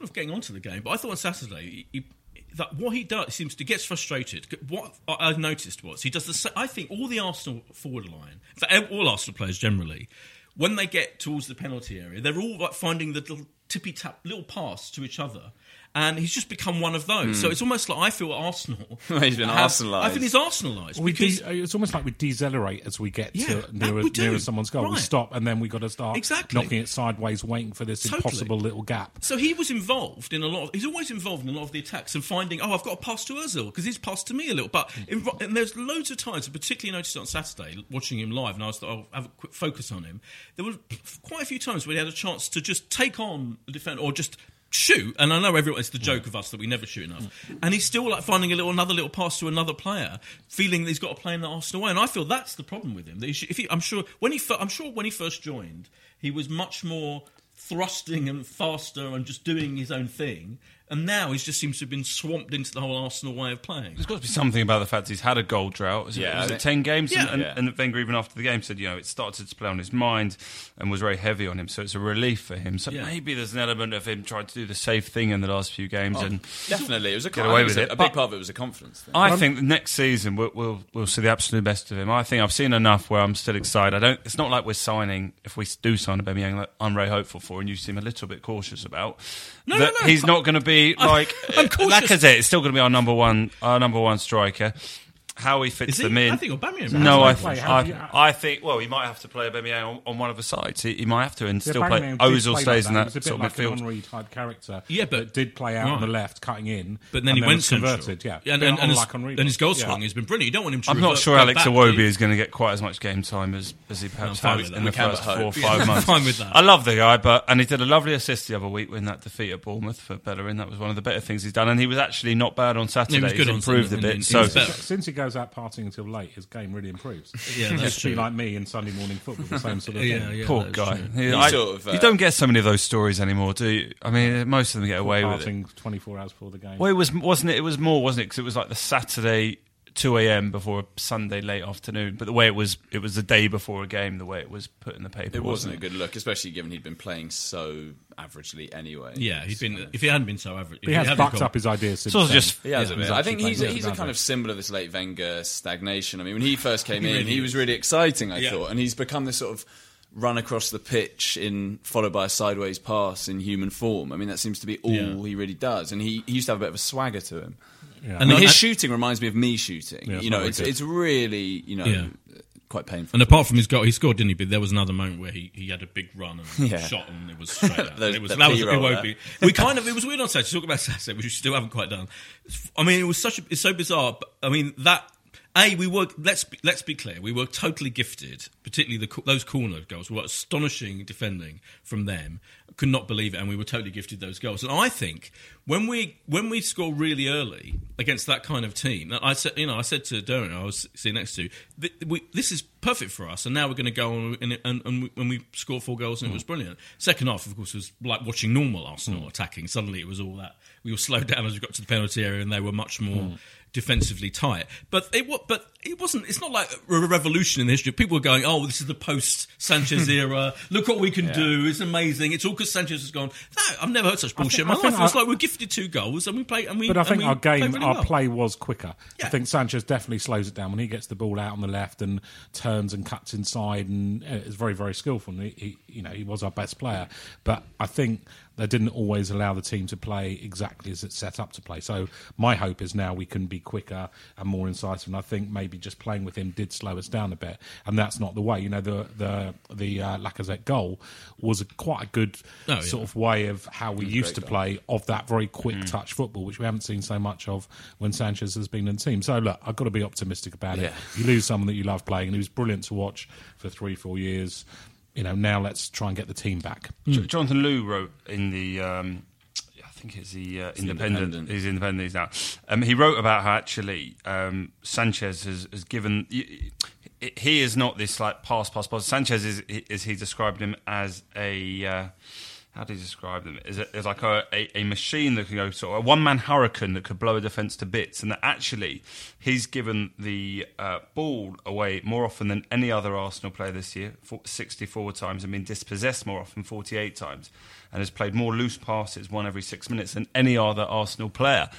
of getting onto the game, but I thought on Saturday he, that what he does seems to gets frustrated. What I've noticed was he does the. I think all the Arsenal forward line, all Arsenal players generally, when they get towards the penalty area, they're all like finding the little tippy tap little pass to each other. And he's just become one of those. So hmm. it's almost like I feel Arsenal. He's been have- Arsenalised. I think he's Arsenalised. We because de- it's almost like we decelerate as we get Yeah, to that nearer, we do. nearer someone's goal. We stop and then we got to start Exactly. knocking it sideways, waiting for this Totally. impossible little gap. So he was involved in a lot. Of, he's always involved in a lot of the attacks and finding, oh, I've got a pass to Özil because he's passed to me a little. But hmm. invo- and there's loads of times, and particularly noticed it on Saturday, watching him live, and I was I'll oh, have a quick focus on him. There were quite a few times where he had a chance to just take on the defender or just shoot, and I know everyone. It's the joke of us that we never shoot enough, and he's still like finding a little another little pass to another player, feeling that he's got to play in the Arsenal way. And I feel that's the problem with him. That he should, if he, I'm sure when he, I'm sure when he first joined, he was much more thrusting and faster and just doing his own thing. And now he just seems to have been swamped into the whole Arsenal way of playing. There's got to be something about the fact he's had a goal drought. Was it, Yeah, was it 10 games? Yeah. and, Yeah. and, and Wenger, even after the game, said, you know, it started to play on his mind and was very heavy on him. So it's a relief for him. So Yeah. maybe there's an element of him trying to do the safe thing in the last few games. Oh, and Definitely, it was a, Get away with it, A big part of it was a confidence thing. I think next season we'll, we'll we'll see the absolute best of him. I think I've seen enough where I'm still excited. I don't. It's not like we're signing. If we do sign a Aubameyang, that I'm very hopeful for, and you seem a little bit cautious about. No, that no, no. He's not going to be like. Lacazette. Is still going to be our number one our number one striker. How he fits Is he? them in. I think Aubameyang. No, I, How do th- play? I, you- I think. Well, he might have to play Aubameyang on, on one of the sides. He, he might have to, and Yeah, still play. Aubameyang did Ozil play stays like in that. that He was a bit sort of like midfield. an Henry type character. Yeah, but- that did play out on the left, cutting in. But then he and went was central. converted. Yeah, and, Bit and, and, his, unlike Henry and his goal was. scoring Yeah. has been brilliant. You don't want him to. I'm not sure Alex back, do Iwobi you? is going to get quite as much game time as, as he perhaps has in the first four or hope. five Yeah, months. fine with that. I love the guy, but and he did a lovely assist the other week when that defeat at Bournemouth for Bellerin. That was one of the better things he's done, and he was actually not bad on Saturday. He he's improved a bit. so he was better. Since he goes out partying until late, his game really improves. Yeah, that's Just be true. like me in Sunday morning football, the same sort of thing. Yeah, yeah. Poor that's guy. true. He- He I- sort of, uh, you don't get so many of those stories anymore, do you? I mean, most of them get away with it. Partying 24 hours before the game. Well, it was wasn't it? It was more, wasn't it? Because it was like the Saturday. 2 a.m. before a Sunday late afternoon, but the way it was, it was the day before a game. The way it was put in the paper, It wasn't a it? good look, especially given he'd been playing so averagely anyway. Yeah, he's been. If he hadn't been so average, if he has hadn't up his ideas since Sort of then. just- He has Yeah, a bit. I think he's a, he's a kind of symbol of this late Wenger stagnation. I mean, when he first came in, really he was really exciting, I Yeah. thought, and he's become this sort of run across the pitch in followed by a sideways pass in human form. I mean, that seems to be all Yeah. he really does, and he, he used to have a bit of a swagger to him. Yeah. I mean, And his I- shooting reminds me of me shooting. Yeah, you know, it's it's really you know Yeah. quite painful. And apart from his goal, he scored, didn't he? But there was another moment where he, he had a big run and shot, and it was straight out. Those- it was that that was Iwobi. We kind of it was weird on Saturday. To talk about Saturday, which we still haven't quite done. I mean, it was such a, it's so bizarre. But, I mean that. A, we were let's be, let's be clear. We were totally gifted, particularly the those corner goals were astonishing defending from them. Could not believe it, and we were totally gifted those goals. And I think when we when we score really early against that kind of team, I said you know I said to Darren, I was sitting next to, we, this is perfect for us. And now we're going to go on and, and, and we- when we scored four goals, and it was mm. brilliant. Second half, of course, was like watching normal Arsenal mm. attacking. Suddenly, it was all that we were slowed down as we got to the penalty area, and they were much more mm. Defensively tight. But it but it wasn't. It's not like a revolution in the history. People were going, "Oh, this is the post Sanchez era. Look what we can do. It's amazing. It's all because Sanchez has gone." No, I've never heard such bullshit in I my think life. Was like we're gifted two goals and we play and we. But I think our game, really our well. play was quicker. Yeah. I think Sanchez definitely slows it down when he gets the ball out on the left and turns and cuts inside, and uh, is very, very skillful. And he, he, you know, he was our best player. But I think they didn't always allow the team to play exactly as it's set up to play. So my hope is now we can be quicker and more incisive. And I think maybe just playing with him did slow us down a bit, and that's not the way. You know, the the the uh, Lacazette goal was a, quite a good Oh, yeah. sort of way of how we used to play of that very quick touch football, which we haven't seen so much of when Sanchez has been in the team. So look, I've got to be optimistic about it. You lose someone that you love playing, and he was brilliant to watch for three, four years. You know, now let's try and get the team back. Jo- Jonathan Liew wrote in the. Um, I think it's the uh, Independent. Independent. He's Independent he's now. Um, he wrote about how actually um, Sanchez has, has given. y- y- He is not this like pass, pass, pass. Sanchez is, as he described him as a. Uh, how do you describe them? Is it is like a, a, a machine that can go sort of a one man hurricane that could blow a defence to bits, and that actually he's given the uh, ball away more often than any other Arsenal player this year, for- 64 times, and been dispossessed more often, 48 times, and has played more loose passes, one every six minutes, than any other Arsenal player.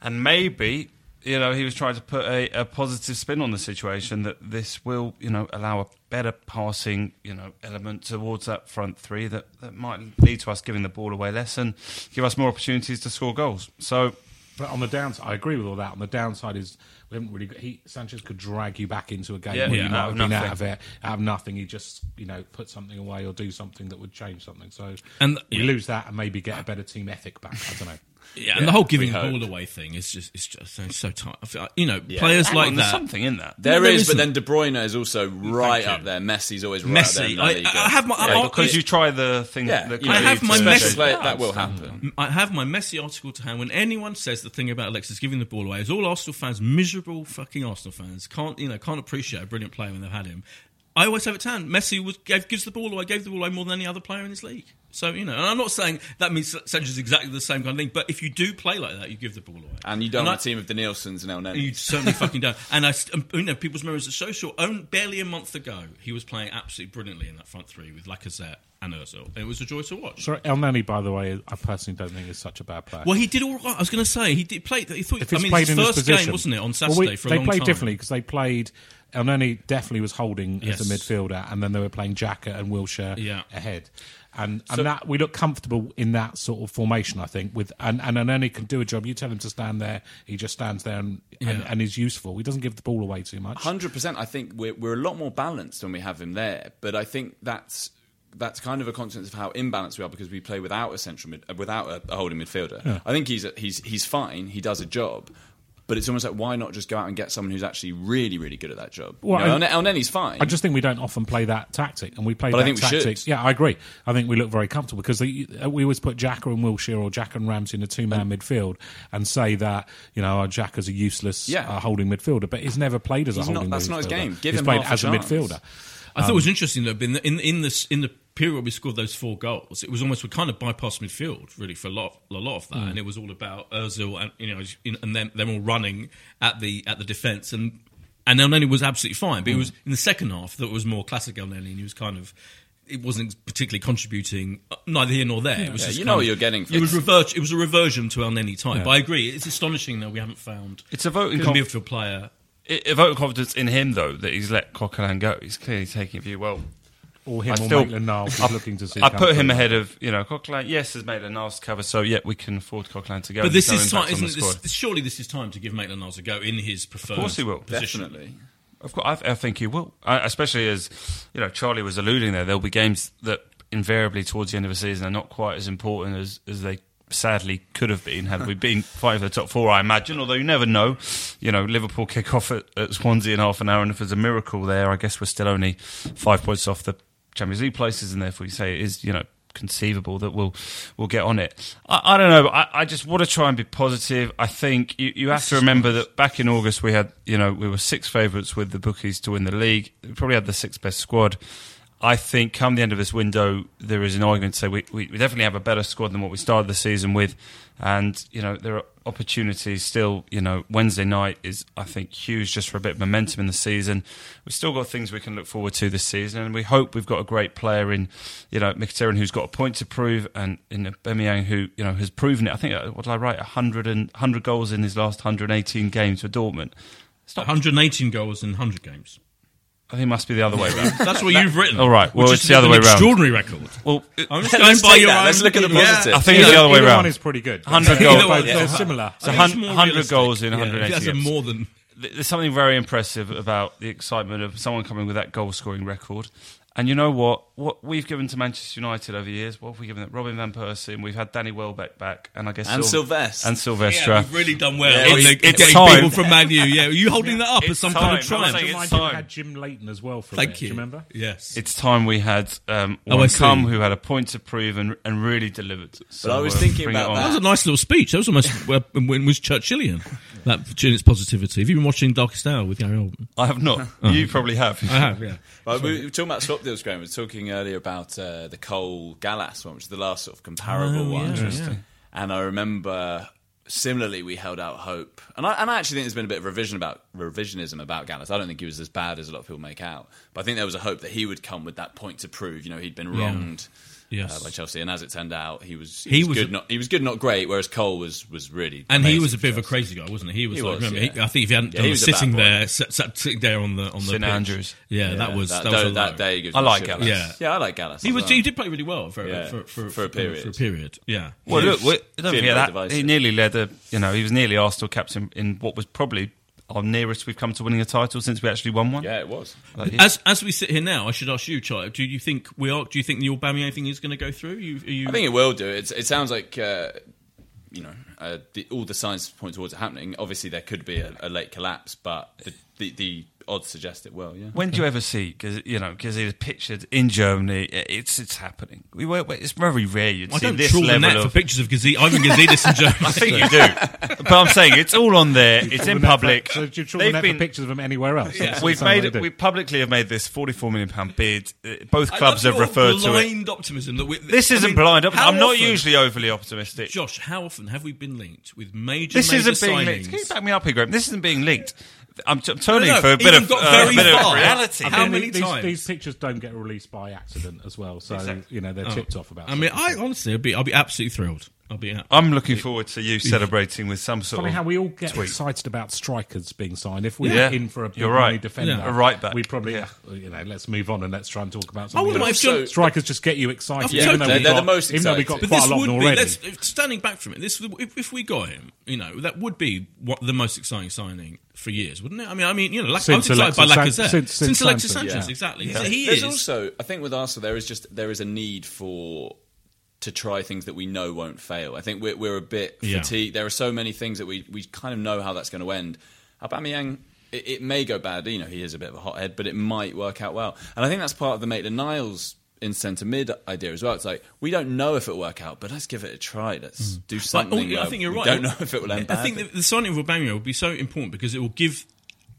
And maybe, you know, he was trying to put a, a positive spin on the situation that this will, you know, allow a better passing, you know, element towards that front three that, that might lead to us giving the ball away less and give us more opportunities to score goals. So, But on the downside, I agree with all that. On the downside is we haven't really. Got, he Sanchez could drag you back into a game Yeah, where yeah, you might have been nothing. out of it, out of nothing. He just you know put something away or do something that would change something. So And- you yeah. lose that and maybe get a better team ethic back. I don't know. Yeah, and the whole giving the ball away thing is just it's just so, so tight. I feel like, you know, Yeah. players Hang like on, there's something in that. There there is, but isn't. then De Bruyne is also right up there. Messi's always right up there. Messi, I- I have my- Yeah, because you try the thing. yeah, that you know, I have my Messi- player- that will happen. Mm, I have my Messi article to hand. When anyone says the thing about Alexis giving the ball away, is all Arsenal fans, miserable fucking Arsenal fans, can't you know can't appreciate a brilliant player when they've had him. I always have it to hand. Messi was, gave, gives the ball away, gave the ball away more than any other player in this league. So you know, and I'm not saying that means Sancho's exactly the same kind of thing, but if you do play like that, you give the ball away. And you don't I- have a team of the Nielsen's and El Neni. You certainly fucking don't. And I, um, you know, people's memories are so short. Own, barely a month ago, he was playing absolutely brilliantly in that front three with Lacazette and Özil. And it was a joy to watch. Sorry, Elneny, by the way, I personally don't think is such a bad player. Well, he did all right. I was going to say he did play. He thought. if I mean, played his in first his position, game wasn't it on Well, Saturday we- for a they played time. differently because they played. Elneny definitely was holding as a midfielder, and then they were playing Xhaka and Wilshere Yeah. ahead. And and that we look comfortable in that sort of formation, I think. With and and Elneny can do a job. You tell him to stand there, he just stands there and, and, Yeah. and is useful. He doesn't give the ball away too much. Hundred percent. I think we're we're a lot more balanced when we have him there. But I think that's that's kind of a consequence of how imbalanced we are because we play without a central mid, without a, a holding midfielder. I think he's he's he's fine. He does a job. But it's almost like why not just go out and get someone who's actually really, really good at that job? Well, you know, I- El, El fine. I just think we don't often play that tactic, and we play But I that think we should. Yeah, I agree. I think we look very comfortable because they, uh, we always put Xhaka and Wilshere or Jack and Ramsey in a two-man midfield and say that you know our Xhaka's a useless Yeah. uh, holding midfielder, but he's never played as a He's not- holding. that's not his game. Give he's him played half a as a chance. midfielder. I thought it was interesting though. In the, in, in this in the period where we scored those four goals, it was almost we kind of bypassed midfield really for a lot a lot of that, Mm. and it was all about Özil and you know and them them all running at the at the defence and. And Elneny was absolutely fine, Mm. but it was in the second half that was more classic Elneny, and he was kind of, it wasn't particularly contributing uh, neither here nor there. It was Yeah, you know of- what you're getting It was revert, It was a reversion to Elneny type. But I agree, it's astonishing that we haven't found It's a vote in conf- midfield player. a a vote of confidence in him, though, that he's let Coquelin go. He's clearly taking a view. Well, Or him I or still- Maitland Niles I- is looking to see. I put him ahead of you know Coquelin. Yes, has made a nice cover, so yeah, we can afford Coquelin to go. But this is impact time, isn't the. This, surely this is time to give Maitland Niles a go in his preferred position. Of course he will. position. definitely. Of course, I, I think he will. I, especially as you know, Charlie was alluding there. There'll be games that invariably towards the end of the season are not quite as important as as they sadly could have been had we been fighting for the top four. I imagine, although you never know. You know, Liverpool kick off at, at Swansea in half an hour, and if there's a miracle there, I guess we're still only five points off the Champions League places, and therefore you say it is you know conceivable that we'll we'll get on it. I, I don't know. I, I just want to try and be positive. I think you, you have to remember that back in August we had you know we were six favourites with the bookies to win the league. We probably had the sixth best squad. I think come the end of this window, there is an argument to say we, we, definitely have a better squad than what we started the season with. And, you know, there are opportunities still. You know, Wednesday night is, I think, huge just for a bit of momentum in the season. We've still got things we can look forward to this season. And we hope we've got a great player in, you know, Mkhitaryan who's got a point to prove and in Aubameyang who, you know, has proven it. I think, uh, what did I write? 100, and, 100 goals in his last 118 games for Dortmund. It's not, 118 goals in 100 games. I think it must be the other way around. That's what you've written. All right, well, which it's is the other an way round. Extraordinary record. well, I'm just going by take your that. own. Let's look at the positive. I think it's the other way either round. one is pretty good. 100 goals. both- They're similar. So I think hun- it's more 100 realistic. goals in 180 That's a games. more than. There's something very impressive about the excitement of someone coming with that goal scoring record. And you know what? What we've given to Manchester United over the years, what have we given them? Robin Van Persie, and we've had Danny Welbeck back, and I guess And Sil- Silvestre. And Silvestre. Yeah, we've really done well. Yeah, in the, it's- it's getting time. people from Man U. Yeah, are you holding that up It's as some time. kind of triumph? saying it's Mind you, we time. had Jim Leighton as well for Thank bit. you. Do you remember? Yes. It's time we had um, Oh, one come who had a point to prove and, and really delivered. So, I was uh, thinking about on. That was a nice little speech. That was almost when was Churchillian. That in its positivity. Have you been watching Darkest Hour with Gary Oldman? I have not. You probably have. I have. Yeah. Well, we were talking about swap deals, Graham. We were talking earlier about uh, the Cole Gallas one, which is the last sort of comparable Oh, one. yeah, Interesting. And I remember similarly we held out hope, and I, and I actually think there's been a bit of revision about revisionism about Gallas. I don't think he was as bad as a lot of people make out, but I think there was a hope that he would come with that point to prove. You know, he'd been Yeah. Wronged. Yes. Uh, by Chelsea, and as it turned out, he was He he, was, was good, a- not he was good, not great. Whereas Cole was was really And he was a bit of a crazy guy, wasn't he? He was. He like, was, remember, yeah. he, I think if he hadn't Yeah, done he was sitting there, sat, sat, sitting there on the on the St. Andrews. Yeah, that was that, that, was a that, low. day. gives I like shivers. Gallas. Yeah. yeah, I like Gallas. He was. well. He did play really well for Yeah, for, for, for a period. For a period. Yeah. Well, look, don't forget that he nearly led a. You know, he was nearly Arsenal captain in what was probably our nearest we've come to winning a title since we actually won one. Yeah, it was. Like, yeah. As as we sit here now, I should ask you, Charlie. Do you think we are? Do you think the Aubameyang thing is going to go through? You, are you, I think it will do. It's, it sounds like uh, you know, uh, the, all the signs point towards it happening. Obviously, there could be a, a late collapse, but the, the, the odds suggest it will. Yeah. When do you ever see, cause, you know, because it's pictured in Germany, it's it's happening. We were, it's very rare you'd I see don't this trawl the level net of. for pictures of Gazi- Ivan Gazidis and Germany. I think you do, but I'm saying it's all on there. It's in public. So do you trawl They've the net been- for pictures of them anywhere else? That's what We've made they we publicly have made this 44 million pound bid. Uh, Both I clubs love have referred to it. blind optimism. That we, This I isn't mean, blind. up- how I'm not often- usually overly optimistic. Josh, how often have we been linked with major, This major isn't being linked. Can you back me up here, Graham? This isn't being linked. I'm, t- I'm turning No, no, for a bit even of, got uh, very a bit of far. reality. How many these, times? These pictures don't get released by accident as well, so you know they're tipped off about. It. I mean, I honestly, I'll be, I'll be absolutely thrilled. I'll be. ab- I'm looking forward to you celebrating with some sort Funny of how we all get tweet. excited about strikers being signed. If we Yeah. in for a big You're right. money defender, Yeah. A right back. we probably, Yeah. Uh, you know, let's move on and let's try and talk about I something. wouldn't else. if John- strikers just get you excited, Yeah, even though they're- we've they're got, the most even though we've got exciting. But quite this a lot would of be already. let's, standing back from it. This if, if we got him, you know, that would be what the most exciting signing for years, wouldn't it? I mean, I mean, you know, like, I was Since excited by Alexis San- Lacazette since- since Alexis Sanchez, Sanchez, yeah. exactly. Yeah. He There's is. also, I think, with Arsenal, there is just there is a need for to try things that we know won't fail. I think we're, we're a bit Yeah. fatigued. There are so many things that we we kind of know how that's going to end. Aubameyang, it, it may go bad. You know, he is a bit of a hothead, but it might work out well. And I think that's part of the Maitland Niles in centre mid idea as well. It's like we don't know if it'll work out, but let's give it a try. Let's mm. do But, oh, something. oh, I think you're we right. Don't know if it will end I think that the signing of Aubameyang will be so important because it will give.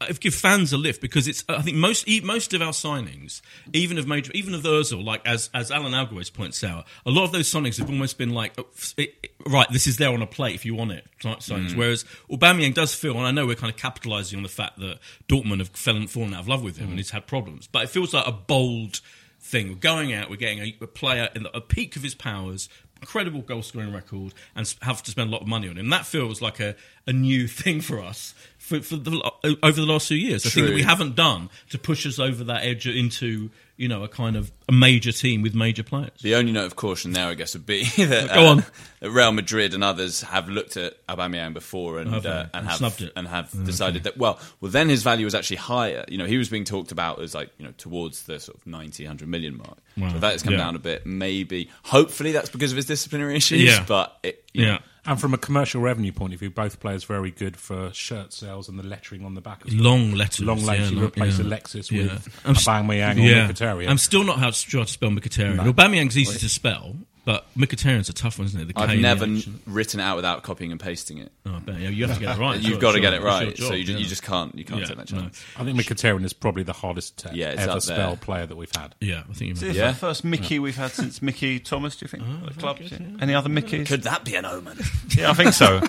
It give fans a lift because it's. I think most most of our signings, even of major, even of Özil, like as as Alan Alvarez points out, a lot of those signings have almost been like, oh, it, it- right, this is there on a plate if you want it. Signings. Mm. Whereas Aubameyang does feel, and I know we're kind of capitalising on the fact that Dortmund have fallen, fallen out of love with him Mm. and he's had problems, but it feels like a bold thing. We're going out, we're getting a, a player in the, a peak of his powers, incredible goal scoring record, and have to spend a lot of money on him. That feels like a, a new thing for us for, for the, over the last few years. I thing that we haven't done to push us over that edge into you know a kind of a major team with major players. The only note of caution there, I guess, would be that, Go uh, on. that Real Madrid and others have looked at Aubameyang before and Have uh, and And have it. and have decided that well, well, then his value was actually higher. You know, he was being talked about as like you know towards the sort of 90, 100 million mark. Wow. So that has come Yeah. down a bit. Maybe, hopefully, that's because of his disciplinary issues. Yeah. But it, you know, Yeah. And from a commercial revenue point of view, both players very good for shirt sales and the lettering on the back. As well. Long letters, long legs. yeah, you replace yeah. Alexis Yeah. with I'm s- Aubameyang or Mkhitaryan. I'm still not how to to spell Mkhitaryan. No. Aubameyang's easy to spell, but Mkhitaryan's a tough one, isn't it? The K I've in the never action. written it out without copying and pasting it. Oh, I bet. Yeah, you have to get it right. You've Sure, got to sure. get it It's your right. so you, ju- yeah. you just can't you can't Yeah, take that no. chance. I think Mkhitaryan is probably the hardest to Yeah, it's ever up there. spell player that we've had. Yeah, I think you Is might. this Yeah. the first Mickey we've had since Mickey Thomas? Do you think at the club? Any other Mickeys? Could that be an omen? Yeah, I think so.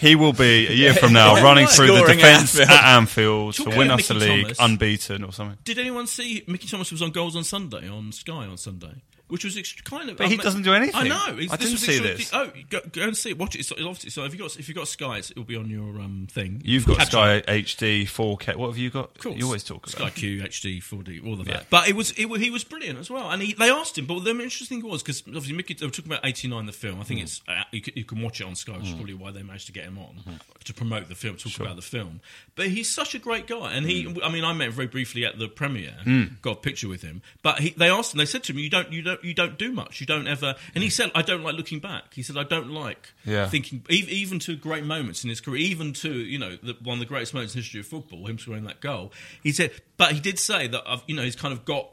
He will be a year from now running through the Scoring at defence at Anfield to Talking win about us the Mickey league Thomas. unbeaten or something. Did anyone see Mickey Thomas was on Goals on Sunday on Sky on Sunday? Which was ext- kind of. But he doesn't do anything. I know. I didn't see this. Oh, go, go and see it. Watch it. It's, obviously, so if you got if you got Sky, it'll be on your um, thing. You've got Sky. HD 4K. What have you got? Of course. You always talk about Sky. Q, HD, 4D, all of that. Yeah. But it was, it, he was brilliant as well. And he, they asked him, but the interesting thing was because obviously Mickey, they were talking about 89, the film. I Mm. think it's uh, you, can, you can watch it on Sky, which is probably why they managed to get him on Mm-hmm. to promote the film, talk about the film. But he's such a great guy, and he, I mean, I met him very briefly at the premiere, Mm. got a picture with him. But he, they asked him, they said to him, "You don't, you don't, you don't do much. You don't ever." And he said, "I don't like looking back." He said, "I don't like Yeah. thinking, even to great moments in his career, even to you know the, one of the greatest moments in the history of football, him scoring that goal." He said, but he did say that I've, you know he's kind of got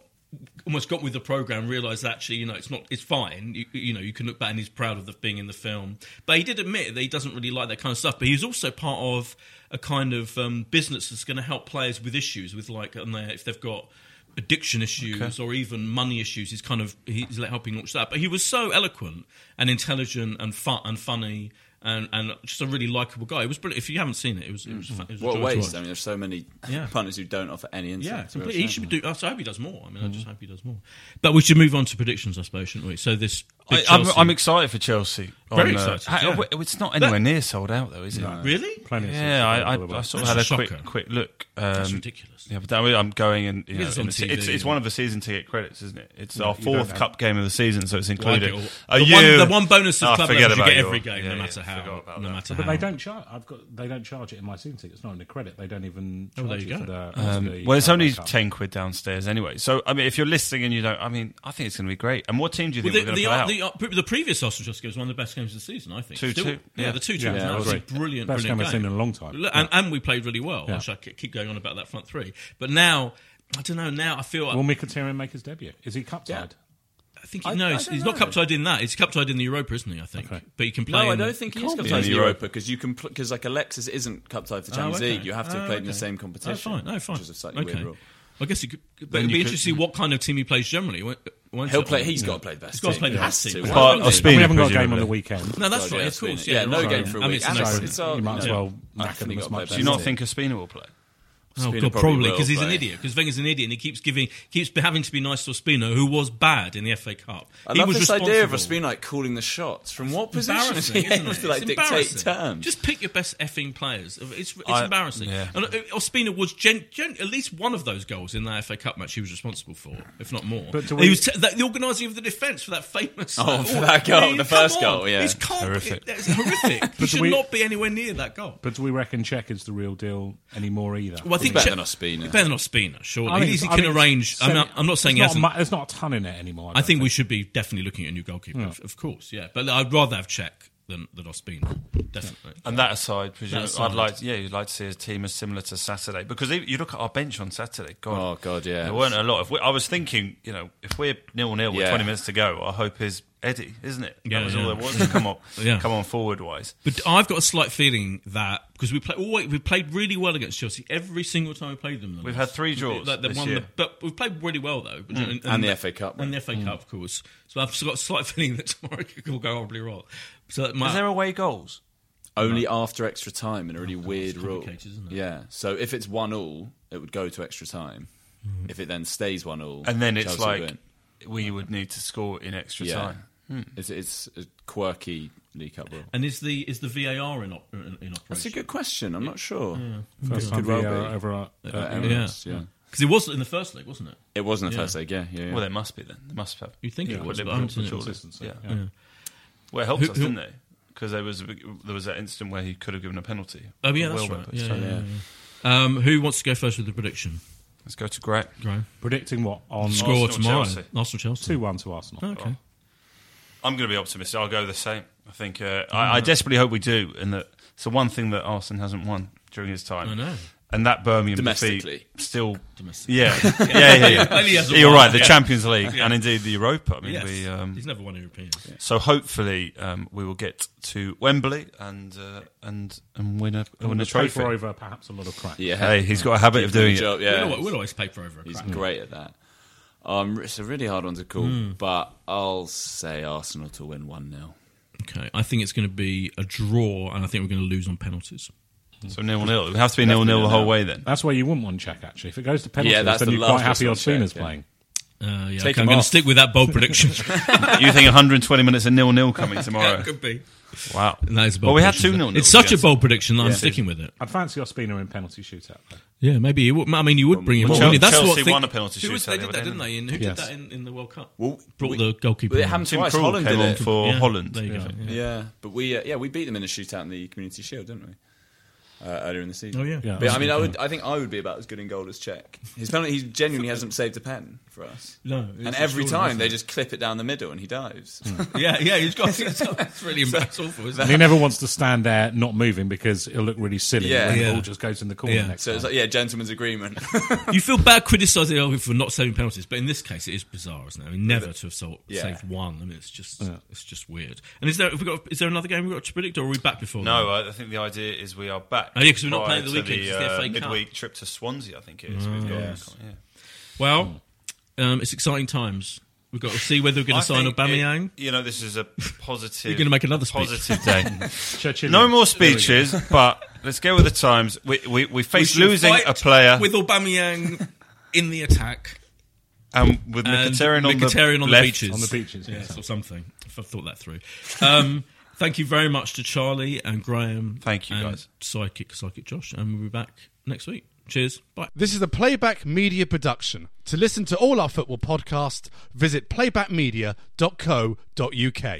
almost got with the program, realised actually you know it's not it's fine. You, you know you can look back and he's proud of the, being in the film, but he did admit that he doesn't really like that kind of stuff. But he's also part of a kind of um, business that's going to help players with issues with like and they, if they've got addiction issues or even money issues. He's kind of he's helping launch that. But he was so eloquent and intelligent and fun and funny. And, and just a really likable guy. It was brilliant. If you haven't seen it, it was, it was, fa- it was What a joy to waste! watch. I mean, there's so many Yeah. punters who don't offer any insight. Yeah, It's a real completely. He should do. I hope he does more. I mean, I just hope he does more. But we should move on to predictions, I suppose, shouldn't we? So this. big I, I'm, I'm excited for Chelsea. Very on, uh, excited, how- yeah. It's not anywhere near sold out though, is it? Really? Plenty of Yeah, I, I. I sort of That's had a a quick quick look. Um, That's ridiculous. Yeah, but that I'm going and you know, is on it's, TV, it's, it's one of the season ticket credits, isn't it? It's our fourth cup game of the season, so it's Like included. it. Are the, you? one, the one bonus of Oh, club forget you about get your- every game, yeah, no matter forgot how. about No that. matter But how. they don't charge. I've got. They don't charge it in my season ticket. It's not in the credit. They don't even. Oh, Charge there it you for go. the, Um, the well, it's only ten quid downstairs anyway. So I mean, if you're listening and you don't, I mean, I think it's going to be great. And what team do you Well, think the, we're going to put out? the, previous Arsenal Chelsea game was one of the best games of the season. I think 2-2, Yeah, yeah. the two two Yeah, was I an absolutely agree. brilliant, brilliant game I've seen in a long time. And, and we played really well. I shall keep going on about that front three. But now, I don't know. Now I feel Will Mkhitaryan make his debut? Is he cup tied? I think I- he knows. I don't he's not know. cup tied in that. He's cup tied in the Europa, isn't he? I think. Okay. But he can play. No, I in- don't think he is can't cup be tied in in the Europa Europa. because you can because like Alexis isn't cup tied for Oh, Champions okay. League. You have to have Oh, played in the okay. same Oh, competition. fine. Oh, fine. Which is a slightly okay. weird rule. I guess you could, but Then it'd be you interesting to see what kind of team he plays generally. won't- won't He'll it? play. He's got to play the best. He's got to team. play the He best has team. to. Why Apart don't of they? Spain. we haven't got a game on the weekend. No, that's God, right. yeah, Of course. Spina. Yeah, Yeah, no right. game for a I mean, week. it's And nice. it's- it's all- you might as no. well I knacker think them he as got much to as Do you That's not think Ospina will play? Oh, God, probably probably because he's an idiot. Because Wenger's an idiot, and he keeps giving, keeps having to be nice to Ospina, who was bad in the FA Cup. I he love was this idea of responsible. Ospina like calling the shots. From what position is Embarrassing, he isn't able it? to like It's dictate embarrassing. terms? Just pick your best effing players. It's, it's I- embarrassing. yeah. And uh, Ospina was gen, gen, at least one of those goals in that FA Cup match. He was responsible for, if not more. But do he we- was t- that, the organising of the defence for that famous. Oh, for that goal, I mean, the first on. goal, yeah. It's Horrific. It, it's horrific. he should we- not be anywhere near that goal. But do we reckon Cech is the real deal anymore either? Well, I think better Che- than Ospina. Better than Ospina, surely. I think he, it's- I can think arrange. it's I'm not, I'm not saying there's he not hasn't. mu- there's not a ton in it anymore. I think we should be definitely looking at a new goalkeeper, of, of course, yeah. But I'd rather have Cech than, than Ospina, definitely. And that aside, presume, That aside. I'd like, yeah, you'd like to see a team as similar to Saturday because if you look at our bench on Saturday. God, Oh, God, yeah. there weren't a lot. If we, I was thinking, you know, if we're nil nil with Yeah. twenty minutes to go, our hope is Eddie, isn't it? Yeah, that was yeah. all there was to come on, Yeah. come on forward wise. But I've got a slight feeling that because we play, always, we played really well against Chelsea every single time we played them. the We've last- had three draws That- they this won year. the- but we've played really well though, But- and, And the that- FA Cup, and the FA Cup, of course. So I've got a slight feeling that tomorrow it will go horribly wrong. So that might, Is there away goals? Only after extra time in a really weird rule. isn't it? Yeah. So if it's one all, it would go to extra time. Mm. If it then stays one all, And then it's like win. we would need to score in extra yeah, time. It's, it's a quirky League Cup rule. and is the is the VAR in, op, in, in operation? That's a good question. I'm not sure. First time Could well VAR be. over uh, Uh, uh, Emirates, yeah. Because it was in the first leg, wasn't it? It wasn't the Yeah. first leg. Yeah, yeah. yeah. Well, there must be then. There must have. You think Yeah, it was? well, but I haven't Liverpool it. surely. consistency. Yeah. yeah. Well, it helped Who- us, who- didn't it? Because there was a big, there was that incident where he could have given a penalty. Oh yeah, that's right. Yeah, so- yeah, yeah, yeah. Um, who wants to go first with the prediction? Let's go to Greg. Graham. Predicting what on Score Arsenal, tomorrow. Chelsea. Arsenal Chelsea. two one to Arsenal. Okay. I'm going to be optimistic. I'll go the same. I think uh, I, I desperately hope we do, and that it's the one thing that Arsene hasn't won during his time. I know. And that Birmingham Domestically. defeat still, Domestically. yeah, yeah, yeah. yeah. And he You're won. right. The Yeah. Champions League Yeah. and indeed the Europa. I mean, Yes. we. Um, He's never won European. so hopefully um, we will get to Wembley and uh, and and win a win a the trophy trophy. over perhaps a lot of crack. yeah. Hey, he's got a habit of doing it. job, We'll, Yeah, always, we'll always paper over a he's great at that. Um, it's a really hard one to call, Hmm. but I'll say Arsenal to win one 0 Okay, I think it's going to be a draw, and I think we're going to lose on penalties. So nil nil. It has to be nil nil the whole way then. That's where you wouldn't want Cech actually. If it goes to penalties, Yeah, that's then the you're quite happy response, Ospina's Cech, yeah. playing. Uh, yeah, Take okay, I'm going to stick with that bold prediction. you think 120 minutes of nil nil coming tomorrow? Could be. Wow. That is a bold Well, we had two nil nil. It's such a bold prediction that I'm sticking with it. I'd fancy Ospina in penalty shootout. Though. Yeah, maybe you would. I mean, you would bring him Well, on. wouldn't you? That's Chelsea what thing- won a penalty shootout They did that, day, didn't they? And who Yes. did that in, in the World Cup? Well, Brought we- the goalkeeper. Well, it happened twice. Holland came did on it. for Yeah. Holland. There you go. Yeah. Yeah, but we uh, yeah we beat them in a shootout in the Community Shield, didn't we? Uh, earlier in the season. Oh, yeah. Yeah. But, I mean, I would. I think I would be about as good in goal as Cech. His penalty, he genuinely hasn't saved a pen for us. No, and every time isn't they just clip it down the middle and he dives. Yeah, yeah, he's got. It's really embarrassing. awful, isn't And it? he never wants to stand there not moving because it'll look really silly Yeah. when the ball just goes in the corner Yeah. next so it's time. like yeah, gentleman's agreement. You feel bad criticising Elgin for not saving penalties, but in this case, it is bizarre, isn't it? I mean, never to have sol- Yeah. saved one. I mean, it's just it's just weird. And is there have we got is there another game we've got to predict, or are we back before? No, then? I I think the idea is we are back. Oh, yeah, because we're not prior playing the to weekend, 'cause it's the uh, FA Cup. midweek trip to Swansea. I think it is. We've got- Yeah. yeah. Well, um, it's exciting times. We've got to see whether we're going I to sign think Aubameyang. it- you know, this is a positive. You're gonna make another positive day. No more There we go. speeches, but let's go with the times. We we, we We face should losing fight a player with Aubameyang in the attack and with and Mkhitaryan on, Mkhitaryan the, on the left. beaches. On the beaches, yes, yes. or something. If I've thought that through. Um, thank you very much to Charlie and Graham. Thank you, and guys. Psychic, Psychic Josh, and we'll be back next week. Cheers. Bye. This is a Playback Media production. To listen to all our football podcasts, visit playbackmedia.co.uk.